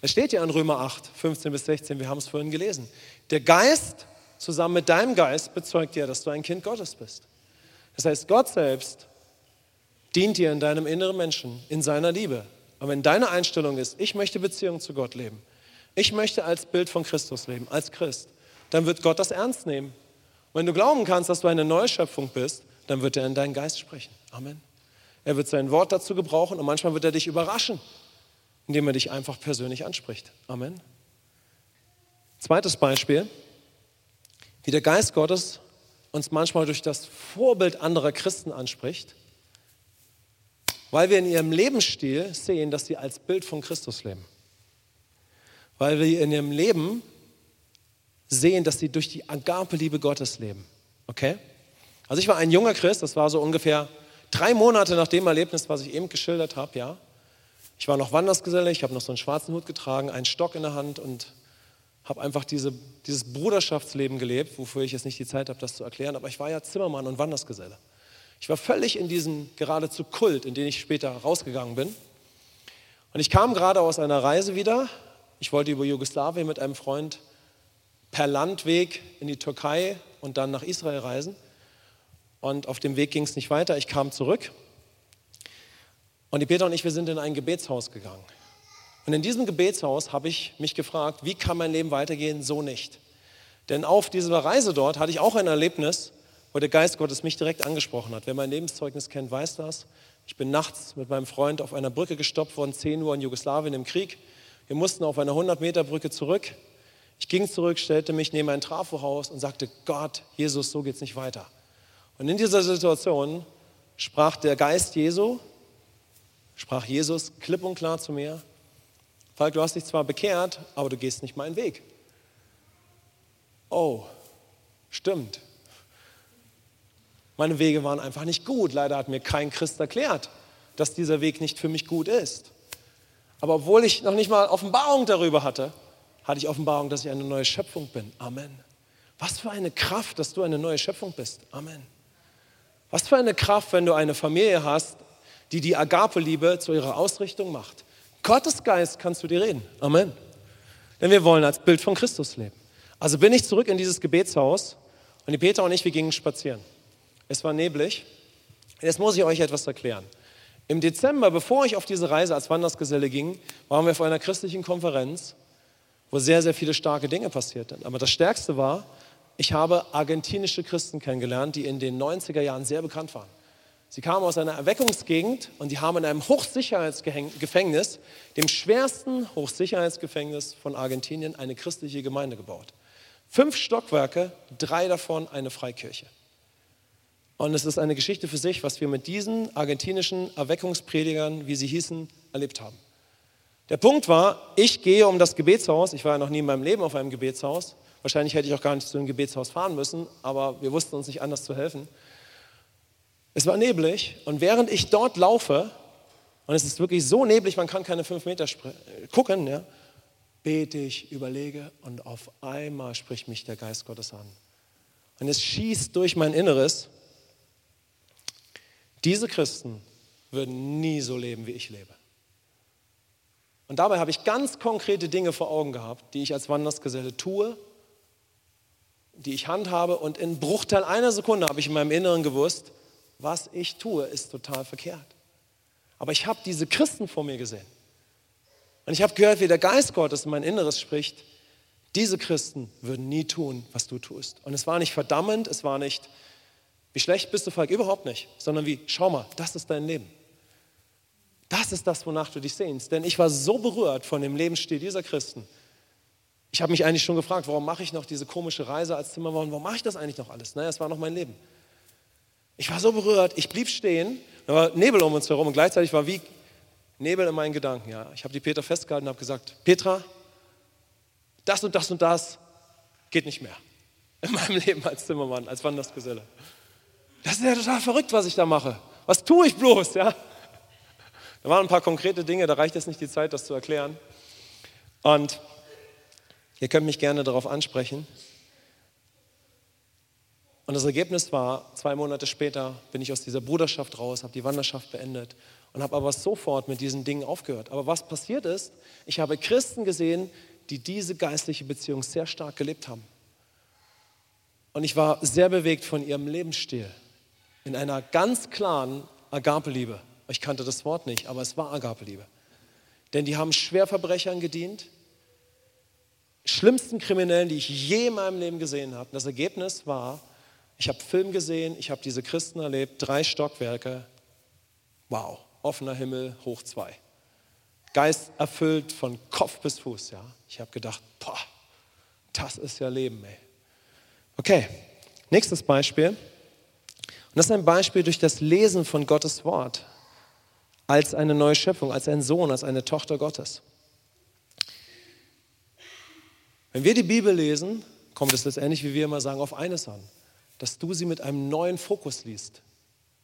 Es steht ja in Römer 8, 15 bis 16, wir haben es vorhin gelesen. Der Geist zusammen mit deinem Geist bezeugt dir, dass du ein Kind Gottes bist. Das heißt, Gott selbst dient dir in deinem inneren Menschen, in seiner Liebe. Aber wenn deine Einstellung ist, ich möchte Beziehung zu Gott leben, ich möchte als Bild von Christus leben, als Christ, dann wird Gott das ernst nehmen. Wenn du glauben kannst, dass du eine Neuschöpfung bist, dann wird er in deinen Geist sprechen. Amen. Er wird sein Wort dazu gebrauchen und manchmal wird er dich überraschen, indem er dich einfach persönlich anspricht. Amen. Zweites Beispiel, wie der Geist Gottes uns manchmal durch das Vorbild anderer Christen anspricht, weil wir in ihrem Lebensstil sehen, dass sie als Bild von Christus leben weil wir in ihrem Leben sehen, dass sie durch die Agape-Liebe Gottes leben. Okay? Also ich war ein junger Christ, das war so ungefähr drei Monate nach dem Erlebnis, was ich eben geschildert habe, ja, ich war noch Wandersgeselle, ich habe noch so einen schwarzen Hut getragen, einen Stock in der Hand und habe einfach diese, dieses Bruderschaftsleben gelebt, wofür ich jetzt nicht die Zeit habe, das zu erklären, aber ich war ja Zimmermann und Wandersgeselle. Ich war völlig in diesem geradezu Kult, in den ich später rausgegangen bin. Und ich kam gerade aus einer Reise wieder. Ich wollte über Jugoslawien mit einem Freund per Landweg in die Türkei und dann nach Israel reisen. Und auf dem Weg ging es nicht weiter. Ich kam zurück. Und die Peter und ich, wir sind in ein Gebetshaus gegangen. Und in diesem Gebetshaus habe ich mich gefragt, wie kann mein Leben weitergehen? So nicht. Denn auf dieser Reise dort hatte ich auch ein Erlebnis, wo der Geist Gottes mich direkt angesprochen hat. Wer mein Lebenszeugnis kennt, weiß das. Ich bin nachts mit meinem Freund auf einer Brücke gestoppt worden, 10 Uhr in Jugoslawien im Krieg. Wir mussten auf einer 100-Meter-Brücke zurück. Ich ging zurück, stellte mich neben ein Trafohaus und sagte, Gott, Jesus, so geht es nicht weiter. Und in dieser Situation sprach der Geist Jesu, sprach Jesus klipp und klar zu mir, Falk, du hast dich zwar bekehrt, aber du gehst nicht meinen Weg. Oh, stimmt. Meine Wege waren einfach nicht gut. Leider hat mir kein Christ erklärt, dass dieser Weg nicht für mich gut ist. Aber obwohl ich noch nicht mal Offenbarung darüber hatte, hatte ich Offenbarung, dass ich eine neue Schöpfung bin. Amen. Was für eine Kraft, dass du eine neue Schöpfung bist. Amen. Was für eine Kraft, wenn du eine Familie hast, die die Agape-Liebe zu ihrer Ausrichtung macht. Gottes Geist kannst du dir reden. Amen. Denn wir wollen als Bild von Christus leben. Also bin ich zurück in dieses Gebetshaus und die Peter und ich, wir gingen spazieren. Es war neblig. Jetzt muss ich euch etwas erklären. Im Dezember, bevor ich auf diese Reise als Wandersgeselle ging, waren wir vor einer christlichen Konferenz, wo sehr, sehr viele starke Dinge passierten. Aber das Stärkste war, ich habe argentinische Christen kennengelernt, die in den 90er Jahren sehr bekannt waren. Sie kamen aus einer Erweckungsgegend und die haben in einem Hochsicherheitsgefängnis, dem schwersten Hochsicherheitsgefängnis von Argentinien, eine christliche Gemeinde gebaut. Fünf Stockwerke, drei davon eine Freikirche. Und es ist eine Geschichte für sich, was wir mit diesen argentinischen Erweckungspredigern, wie sie hießen, erlebt haben. Der Punkt war, ich gehe um das Gebetshaus. Ich war ja noch nie in meinem Leben auf einem Gebetshaus. Wahrscheinlich hätte ich auch gar nicht zu einem Gebetshaus fahren müssen, aber wir wussten uns nicht anders zu helfen. Es war neblig und während ich dort laufe, und es ist wirklich so neblig, man kann keine fünf Meter gucken, ja, bete ich, überlege und auf einmal spricht mich der Geist Gottes an. Und es schießt durch mein Inneres diese Christen würden nie so leben, wie ich lebe. Und dabei habe ich ganz konkrete Dinge vor Augen gehabt, die ich als Wandersgeselle tue, die ich handhabe. Und in Bruchteil einer Sekunde habe ich in meinem Inneren gewusst, was ich tue, ist total verkehrt. Aber ich habe diese Christen vor mir gesehen. Und ich habe gehört, wie der Geist Gottes in mein Inneres spricht. Diese Christen würden nie tun, was du tust. Und es war nicht verdammend, es war nicht wie schlecht bist du, Falk? Überhaupt nicht. Sondern wie, schau mal, das ist dein Leben. Das ist das, wonach du dich sehnst. Denn ich war so berührt von dem Lebensstil dieser Christen. Ich habe mich eigentlich schon gefragt, warum mache ich noch diese komische Reise als Zimmermann? Warum mache ich das eigentlich noch alles? Naja, es war noch mein Leben. Ich war so berührt, ich blieb stehen, da war Nebel um uns herum und gleichzeitig war wie Nebel in meinen Gedanken. Ja. Ich habe die Petra festgehalten und habe gesagt, Petra, das und das und das geht nicht mehr in meinem Leben als Zimmermann, als Wandersgeselle. Das ist ja total verrückt, was ich da mache. Was tue ich bloß? Ja? Da waren ein paar konkrete Dinge, da reicht jetzt nicht die Zeit, das zu erklären. Und ihr könnt mich gerne darauf ansprechen. Und das Ergebnis war, zwei Monate später bin ich aus dieser Bruderschaft raus, habe die Wanderschaft beendet und habe aber sofort mit diesen Dingen aufgehört. Aber was passiert ist, ich habe Christen gesehen, die diese geistliche Beziehung sehr stark gelebt haben. Und ich war sehr bewegt von ihrem Lebensstil in einer ganz klaren Agape-Liebe. Ich kannte das Wort nicht, aber es war Agape-Liebe. Denn die haben Schwerverbrechern gedient, schlimmsten Kriminellen, die ich je in meinem Leben gesehen habe. Und das Ergebnis war, ich habe Film gesehen, ich habe diese Christen erlebt, drei Stockwerke, wow, offener Himmel, hoch zwei. Geist erfüllt von Kopf bis Fuß, ja. Ich habe gedacht, boah, das ist ja Leben, ey. Okay, nächstes Beispiel. Und das ist ein Beispiel durch das Lesen von Gottes Wort als eine neue Schöpfung, als ein Sohn, als eine Tochter Gottes. Wenn wir die Bibel lesen, kommt es letztendlich, wie wir immer sagen, auf eines an, dass du sie mit einem neuen Fokus liest.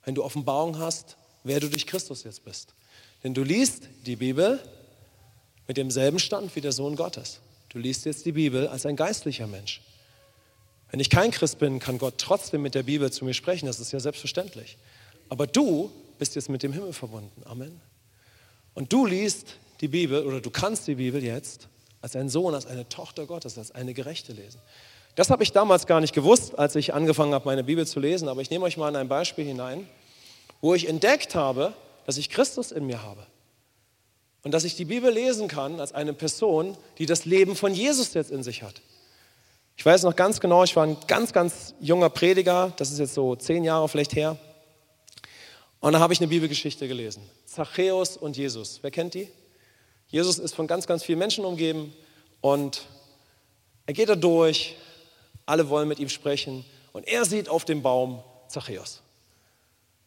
wenn du Offenbarung hast, wer du durch Christus jetzt bist. Denn du liest die Bibel mit demselben Stand wie der Sohn Gottes. Du liest jetzt die Bibel als ein geistlicher Mensch. Wenn ich kein Christ bin, kann Gott trotzdem mit der Bibel zu mir sprechen. Das ist ja selbstverständlich. Aber du bist jetzt mit dem Himmel verbunden. Amen. Und du liest die Bibel oder du kannst die Bibel jetzt als ein Sohn, als eine Tochter Gottes, als eine Gerechte lesen. Das habe ich damals gar nicht gewusst, als ich angefangen habe, meine Bibel zu lesen. Aber ich nehme euch mal in ein Beispiel hinein, wo ich entdeckt habe, dass ich Christus in mir habe. Und dass ich die Bibel lesen kann als eine Person, die das Leben von Jesus jetzt in sich hat. Ich weiß noch ganz genau, ich war ein ganz, ganz junger Prediger, das ist jetzt so zehn Jahre vielleicht her. Und da habe ich eine Bibelgeschichte gelesen. Zachäus und Jesus. Wer kennt die? Jesus ist von ganz, ganz vielen Menschen umgeben und er geht da durch, alle wollen mit ihm sprechen und er sieht auf dem Baum Zachäus.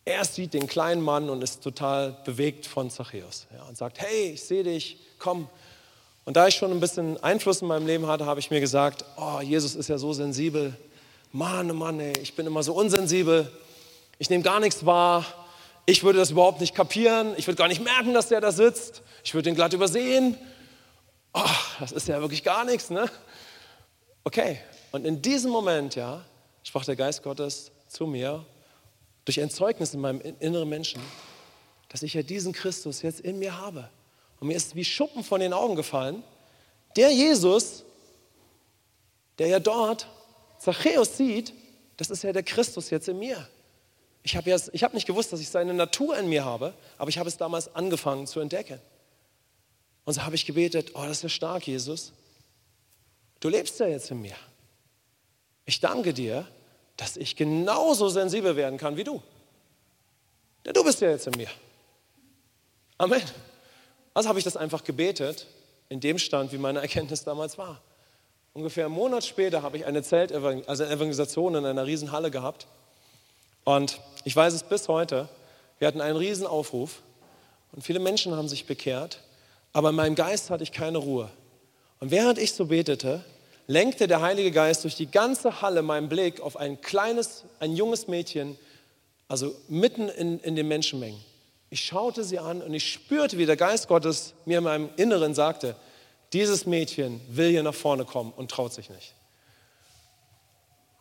Er sieht den kleinen Mann und ist total bewegt von Zachäus ja, und sagt, hey, ich sehe dich, komm. Und da ich schon ein bisschen Einfluss in meinem Leben hatte, habe ich mir gesagt, oh, Jesus ist ja so sensibel. Mann, oh Mann, ey, ich bin immer so unsensibel. Ich nehme gar nichts wahr. Ich würde das überhaupt nicht kapieren. Ich würde gar nicht merken, dass der da sitzt. Ich würde ihn glatt übersehen. Oh, das ist ja wirklich gar nichts, ne? Okay. Und in diesem Moment, ja, sprach der Geist Gottes zu mir durch ein Zeugnis in meinem inneren Menschen, dass ich ja diesen Christus jetzt in mir habe. Und mir ist wie Schuppen von den Augen gefallen. Der Jesus, der ja dort Zachäus sieht, das ist ja der Christus jetzt in mir. Ich habe hab nicht gewusst, dass ich seine Natur in mir habe, aber ich habe es damals angefangen zu entdecken. Und so habe ich gebetet, oh, das ist ja stark, Jesus. Du lebst ja jetzt in mir. Ich danke dir, dass ich genauso sensibel werden kann wie du. Denn du bist ja jetzt in mir. Amen. Also habe ich das einfach gebetet, in dem Stand, wie meine Erkenntnis damals war. Ungefähr einen Monat später habe ich eine Zelt, also eine Evangelisation in einer riesen Halle gehabt. Und ich weiß es bis heute. Wir hatten einen riesen Aufruf und viele Menschen haben sich bekehrt, aber in meinem Geist hatte ich keine Ruhe. Und während ich so betete, lenkte der Heilige Geist durch die ganze Halle meinen Blick auf ein kleines, ein junges Mädchen, also mitten in, in den Menschenmengen. Ich schaute sie an und ich spürte, wie der Geist Gottes mir in meinem Inneren sagte, dieses Mädchen will hier nach vorne kommen und traut sich nicht.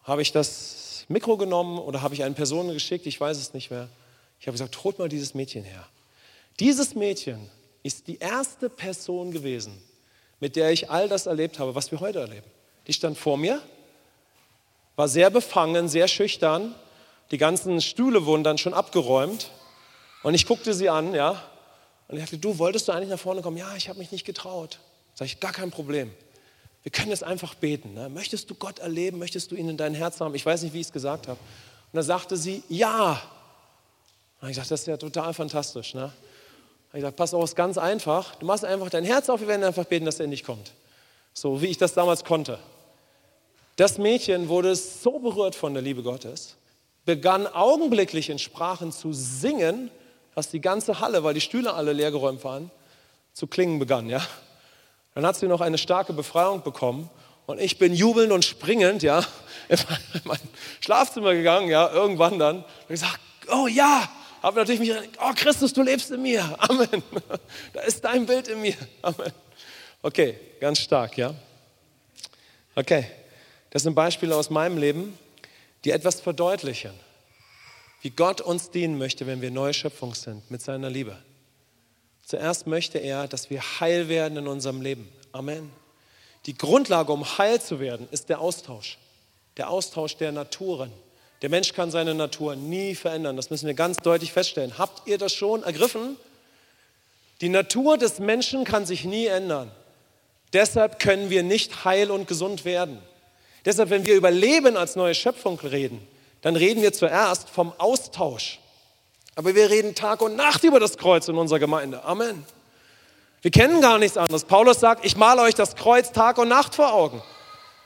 Habe ich das Mikro genommen oder habe ich eine Person geschickt? Ich weiß es nicht mehr. Ich habe gesagt, holt mal dieses Mädchen her. Dieses Mädchen ist die erste Person gewesen, mit der ich all das erlebt habe, was wir heute erleben. Die stand vor mir, war sehr befangen, sehr schüchtern. Die ganzen Stühle wurden dann schon abgeräumt. Und ich guckte sie an, ja. Und ich sagte, du wolltest du eigentlich nach vorne kommen? Ja, ich habe mich nicht getraut. Sag ich, gar kein Problem. Wir können jetzt einfach beten. Ne? Möchtest du Gott erleben? Möchtest du ihn in dein Herz haben? Ich weiß nicht, wie ich es gesagt habe. Und da sagte sie, ja. Und ich dachte, das ist ja total fantastisch. Ne? Ich sagte, pass auf, es ist ganz einfach. Du machst einfach dein Herz auf, wir werden einfach beten, dass er nicht kommt. So wie ich das damals konnte. Das Mädchen wurde so berührt von der Liebe Gottes, begann augenblicklich in Sprachen zu singen, dass die ganze Halle, weil die Stühle alle leergeräumt waren, zu klingen begann. Ja? Dann hat sie noch eine starke Befreiung bekommen und ich bin jubelnd und springend ja, in mein Schlafzimmer gegangen, ja, irgendwann dann, und gesagt, oh ja, habe natürlich mich oh Christus, du lebst in mir, Amen. Da ist dein Bild in mir, Amen. Okay, ganz stark, ja. Okay. Das sind Beispiele aus meinem Leben, die etwas verdeutlichen, wie Gott uns dienen möchte, wenn wir neue Schöpfung sind mit seiner Liebe. Zuerst möchte er, dass wir heil werden in unserem Leben. Amen. Die Grundlage, um heil zu werden, ist der Austausch. Der Austausch der Naturen. Der Mensch kann seine Natur nie verändern. Das müssen wir ganz deutlich feststellen. Habt ihr das schon ergriffen? Die Natur des Menschen kann sich nie ändern. Deshalb können wir nicht heil und gesund werden. Deshalb, wenn wir über Leben als neue Schöpfung reden, dann reden wir zuerst vom Austausch. Aber wir reden Tag und Nacht über das Kreuz in unserer Gemeinde. Amen. Wir kennen gar nichts anderes. Paulus sagt, ich male euch das Kreuz Tag und Nacht vor Augen.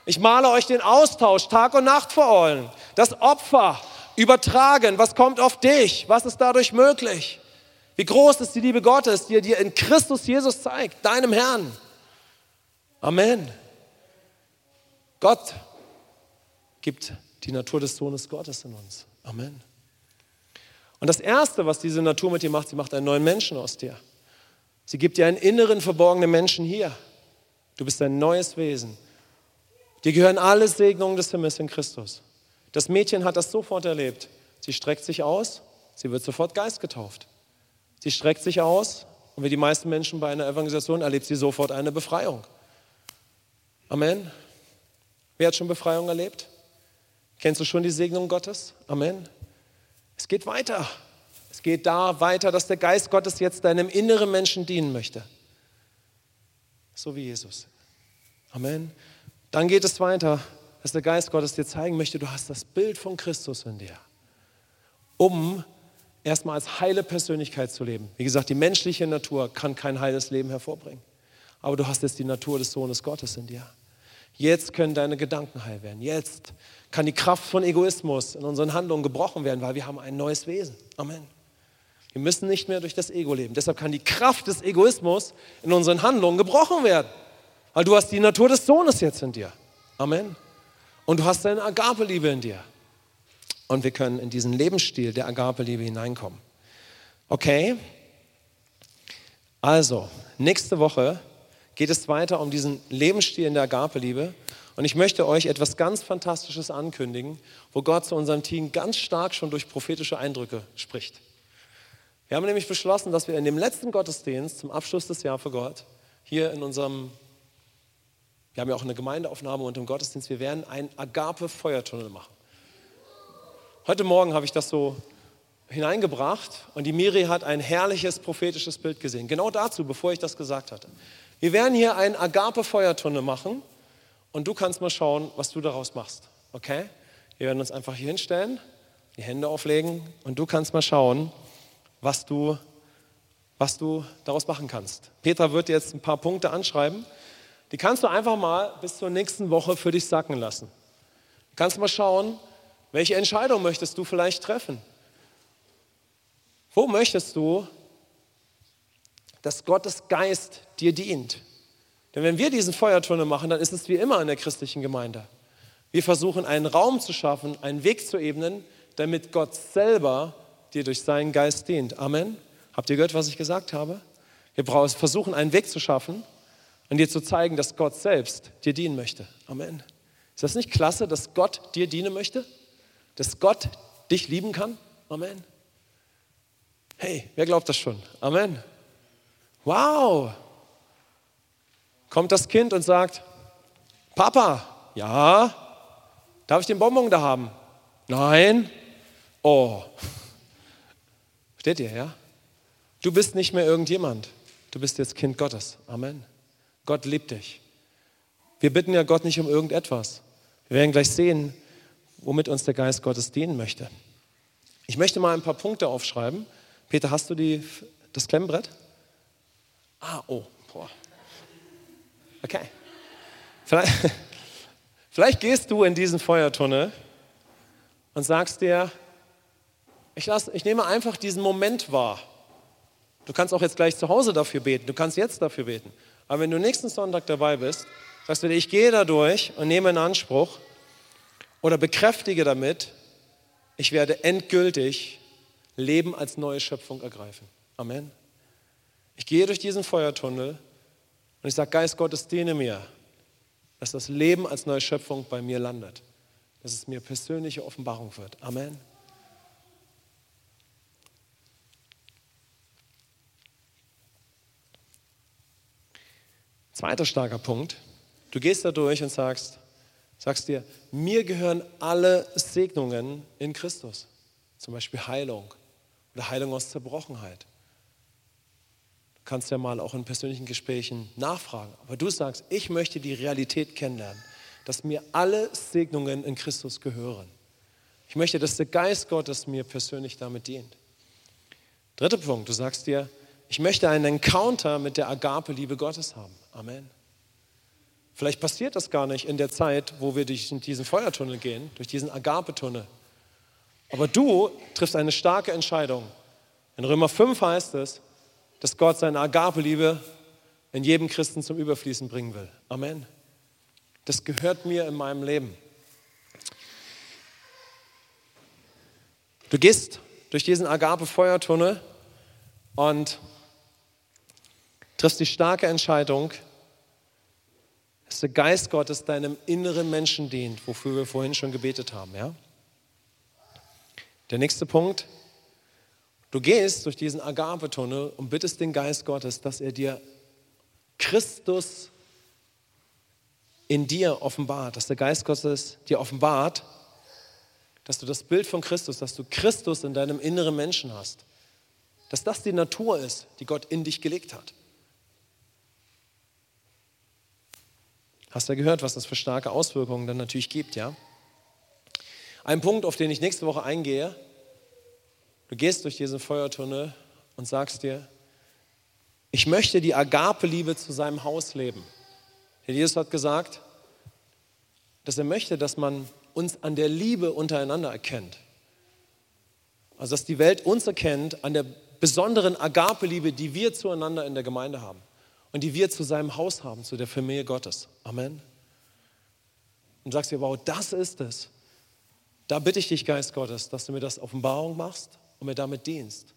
Ich male euch den Austausch Tag und Nacht vor Augen. Das Opfer übertragen. Was kommt auf dich? Was ist dadurch möglich? Wie groß ist die Liebe Gottes, die er dir in Christus Jesus zeigt, deinem Herrn. Amen. Gott gibt die Natur des Sohnes Gottes in uns. Amen. Und das Erste, was diese Natur mit dir macht, sie macht einen neuen Menschen aus dir. Sie gibt dir einen inneren, verborgenen Menschen hier. Du bist ein neues Wesen. Dir gehören alle Segnungen des Himmels in Christus. Das Mädchen hat das sofort erlebt. Sie streckt sich aus, sie wird sofort Geist getauft. Sie streckt sich aus und wie die meisten Menschen bei einer Evangelisation erlebt sie sofort eine Befreiung. Amen. Wer hat schon Befreiung erlebt? Kennst du schon die Segnung Gottes? Amen. Es geht weiter. Es geht da weiter, dass der Geist Gottes jetzt deinem inneren Menschen dienen möchte. So wie Jesus. Amen. Dann geht es weiter, dass der Geist Gottes dir zeigen möchte, du hast das Bild von Christus in dir, um erstmal als heile Persönlichkeit zu leben. Wie gesagt, die menschliche Natur kann kein heiles Leben hervorbringen. Aber du hast jetzt die Natur des Sohnes Gottes in dir. Jetzt können deine Gedanken heil werden. Jetzt kann die Kraft von Egoismus in unseren Handlungen gebrochen werden, weil wir haben ein neues Wesen. Amen. Wir müssen nicht mehr durch das Ego leben. Deshalb kann die Kraft des Egoismus in unseren Handlungen gebrochen werden. Weil du hast die Natur des Sohnes jetzt in dir. Amen. Und du hast deine Agape-Liebe in dir. Und wir können in diesen Lebensstil der Agape-Liebe hineinkommen. Okay? Also, nächste Woche geht es weiter um diesen Lebensstil in der Agape-Liebe. Und ich möchte euch etwas ganz Fantastisches ankündigen, wo Gott zu unserem Team ganz stark schon durch prophetische Eindrücke spricht. Wir haben nämlich beschlossen, dass wir in dem letzten Gottesdienst zum Abschluss des Jahr für Gott hier in unserem, wir haben ja auch eine Gemeindeaufnahme und im Gottesdienst, wir werden einen Agape-Feuertunnel machen. Heute Morgen habe ich das so hineingebracht und die Miri hat ein herrliches prophetisches Bild gesehen. Genau dazu, bevor ich das gesagt hatte. Wir werden hier einen Agape-Feuertunnel machen und du kannst mal schauen, was du daraus machst. Okay? Wir werden uns einfach hier hinstellen, die Hände auflegen und du kannst mal schauen, was du, was du daraus machen kannst. Petra wird jetzt ein paar Punkte anschreiben. Die kannst du einfach mal bis zur nächsten Woche für dich sacken lassen. Du kannst mal schauen, welche Entscheidung möchtest du vielleicht treffen? Wo möchtest du, dass Gottes Geist dir dient? Denn wenn wir diesen Feuertunnel machen, dann ist es wie immer in der christlichen Gemeinde. Wir versuchen einen Raum zu schaffen, einen Weg zu ebnen, damit Gott selber dir durch seinen Geist dient. Amen. Habt ihr gehört, was ich gesagt habe? Wir versuchen einen Weg zu schaffen und dir zu zeigen, dass Gott selbst dir dienen möchte. Amen. Ist das nicht klasse, dass Gott dir dienen möchte? Dass Gott dich lieben kann? Amen. Hey, wer glaubt das schon? Amen. Wow. Kommt das Kind und sagt, Papa, ja, darf ich den Bonbon da haben? Nein. Oh. Steht ihr, ja? Du bist nicht mehr irgendjemand. Du bist jetzt Kind Gottes. Amen. Gott liebt dich. Wir bitten ja Gott nicht um irgendetwas. Wir werden gleich sehen, womit uns der Geist Gottes dienen möchte. Ich möchte mal ein paar Punkte aufschreiben. Peter, hast du die, das Klemmbrett? Ah, oh, boah. Okay. Vielleicht, vielleicht gehst du in diesen Feuertunnel und sagst dir, ich, lass, ich nehme einfach diesen Moment wahr. Du kannst auch jetzt gleich zu Hause dafür beten, du kannst jetzt dafür beten. Aber wenn du nächsten Sonntag dabei bist, sagst du dir, ich gehe da durch und nehme in Anspruch, oder bekräftige damit, ich werde endgültig Leben als neue Schöpfung ergreifen. Amen. Ich gehe durch diesen Feuertunnel und ich sage, Geist Gottes, diene mir, dass das Leben als neue Schöpfung bei mir landet, dass es mir persönliche Offenbarung wird. Amen. Zweiter starker Punkt. Du gehst da durch und sagst, sagst dir, mir gehören alle Segnungen in Christus. Zum Beispiel Heilung oder Heilung aus Zerbrochenheit. Kannst ja mal auch in persönlichen Gesprächen nachfragen. Aber du sagst, ich möchte die Realität kennenlernen, dass mir alle Segnungen in Christus gehören. Ich möchte, dass der Geist Gottes mir persönlich damit dient. Dritter Punkt, du sagst dir, ich möchte einen Encounter mit der Agape-Liebe Gottes haben. Amen. Vielleicht passiert das gar nicht in der Zeit, wo wir durch diesen Feuertunnel gehen, durch diesen Agape-Tunnel. Aber du triffst eine starke Entscheidung. In Römer 5 heißt es, dass Gott seine Agape-Liebe in jedem Christen zum Überfließen bringen will. Amen. Das gehört mir in meinem Leben. Du gehst durch diesen Agape-Feuertunnel und triffst die starke Entscheidung, dass der Geist Gottes deinem inneren Menschen dient, wofür wir vorhin schon gebetet haben. Ja? Der nächste Punkt, du gehst durch diesen Agape-Tunnel und bittest den Geist Gottes, dass er dir Christus in dir offenbart, dass der Geist Gottes dir offenbart, dass du das Bild von Christus, dass du Christus in deinem inneren Menschen hast, dass das die Natur ist, die Gott in dich gelegt hat. Hast du ja gehört, was das für starke Auswirkungen dann natürlich gibt, ja? Ein Punkt, auf den ich nächste Woche eingehe, du gehst durch diesen Feuertunnel und sagst dir, ich möchte die Agape-Liebe zu seinem Haus leben. Jesus hat gesagt, dass er möchte, dass man uns an der Liebe untereinander erkennt. Also dass die Welt uns erkennt an der besonderen Agape-Liebe, die wir zueinander in der Gemeinde haben und die wir zu seinem Haus haben, zu der Familie Gottes. Amen. Und sagst dir, wow, das ist es. Da bitte ich dich, Geist Gottes, dass du mir das Offenbarung machst und mir damit dienst.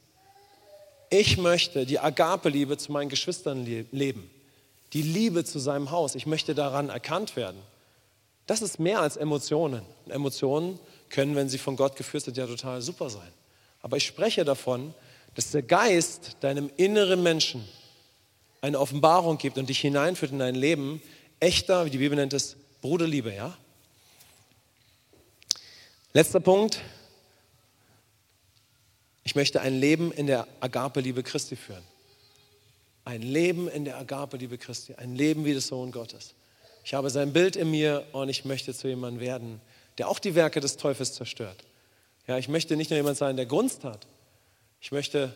Ich möchte die Agape-Liebe zu meinen Geschwistern leben, die Liebe zu seinem Haus. Ich möchte daran erkannt werden. Das ist mehr als Emotionen. Emotionen können, wenn sie von Gott geführt sind, ja total super sein. Aber ich spreche davon, dass der Geist deinem inneren Menschen eine Offenbarung gibt und dich hineinführt in dein Leben, echter, wie die Bibel nennt es, Bruderliebe, ja? Letzter Punkt. Ich möchte ein Leben in der Agape-Liebe Christi führen. Ein Leben in der Agape-Liebe Christi. Ein Leben wie des Sohn Gottes. Ich habe sein Bild in mir und ich möchte zu jemandem werden, der auch die Werke des Teufels zerstört. Ja, ich möchte nicht nur jemand sein, der Gunst hat. Ich möchte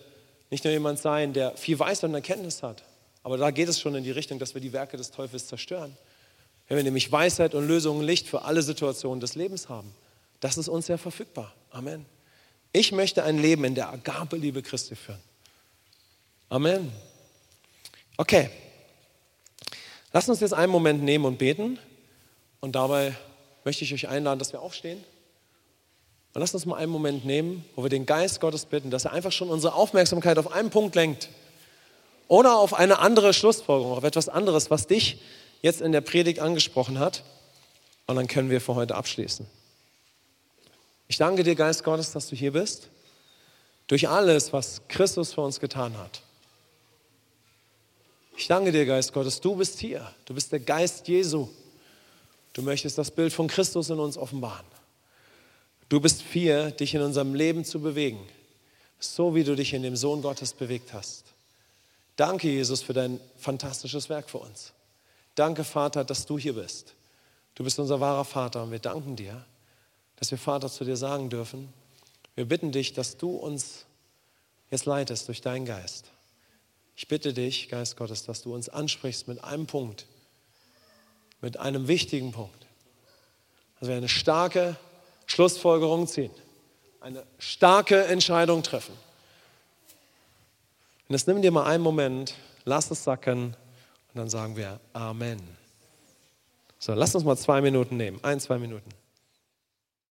nicht nur jemand sein, der viel Weisheit und Erkenntnis hat, aber da geht es schon in die Richtung, dass wir die Werke des Teufels zerstören. Wenn wir nämlich Weisheit und Lösungen Licht für alle Situationen des Lebens haben, das ist uns ja verfügbar. Amen. Ich möchte ein Leben in der Agape-Liebe Christi führen. Amen. Okay. Lasst uns jetzt einen Moment nehmen und beten. Und dabei möchte ich euch einladen, dass wir aufstehen. Und lasst uns mal einen Moment nehmen, wo wir den Geist Gottes bitten, dass er einfach schon unsere Aufmerksamkeit auf einen Punkt lenkt oder auf eine andere Schlussfolgerung, auf etwas anderes, was dich jetzt in der Predigt angesprochen hat. Und dann können wir für heute abschließen. Ich danke dir, Geist Gottes, dass du hier bist, durch alles, was Christus für uns getan hat. Ich danke dir, Geist Gottes, du bist hier. Du bist der Geist Jesu. Du möchtest das Bild von Christus in uns offenbaren. Du bist hier, dich in unserem Leben zu bewegen, so wie du dich in dem Sohn Gottes bewegt hast. Danke, Jesus, für dein fantastisches Werk für uns. Danke, Vater, dass du hier bist. Du bist unser wahrer Vater und wir danken dir, dass wir Vater zu dir sagen dürfen. Wir bitten dich, dass du uns jetzt leitest durch deinen Geist. Ich bitte dich, Geist Gottes, dass du uns ansprichst mit einem Punkt, mit einem wichtigen Punkt. Dass wir eine starke Schlussfolgerung ziehen, eine starke Entscheidung treffen und jetzt nimm dir mal einen Moment, lass es sacken und dann sagen wir Amen. So, lass uns mal zwei Minuten nehmen. Ein, zwei Minuten.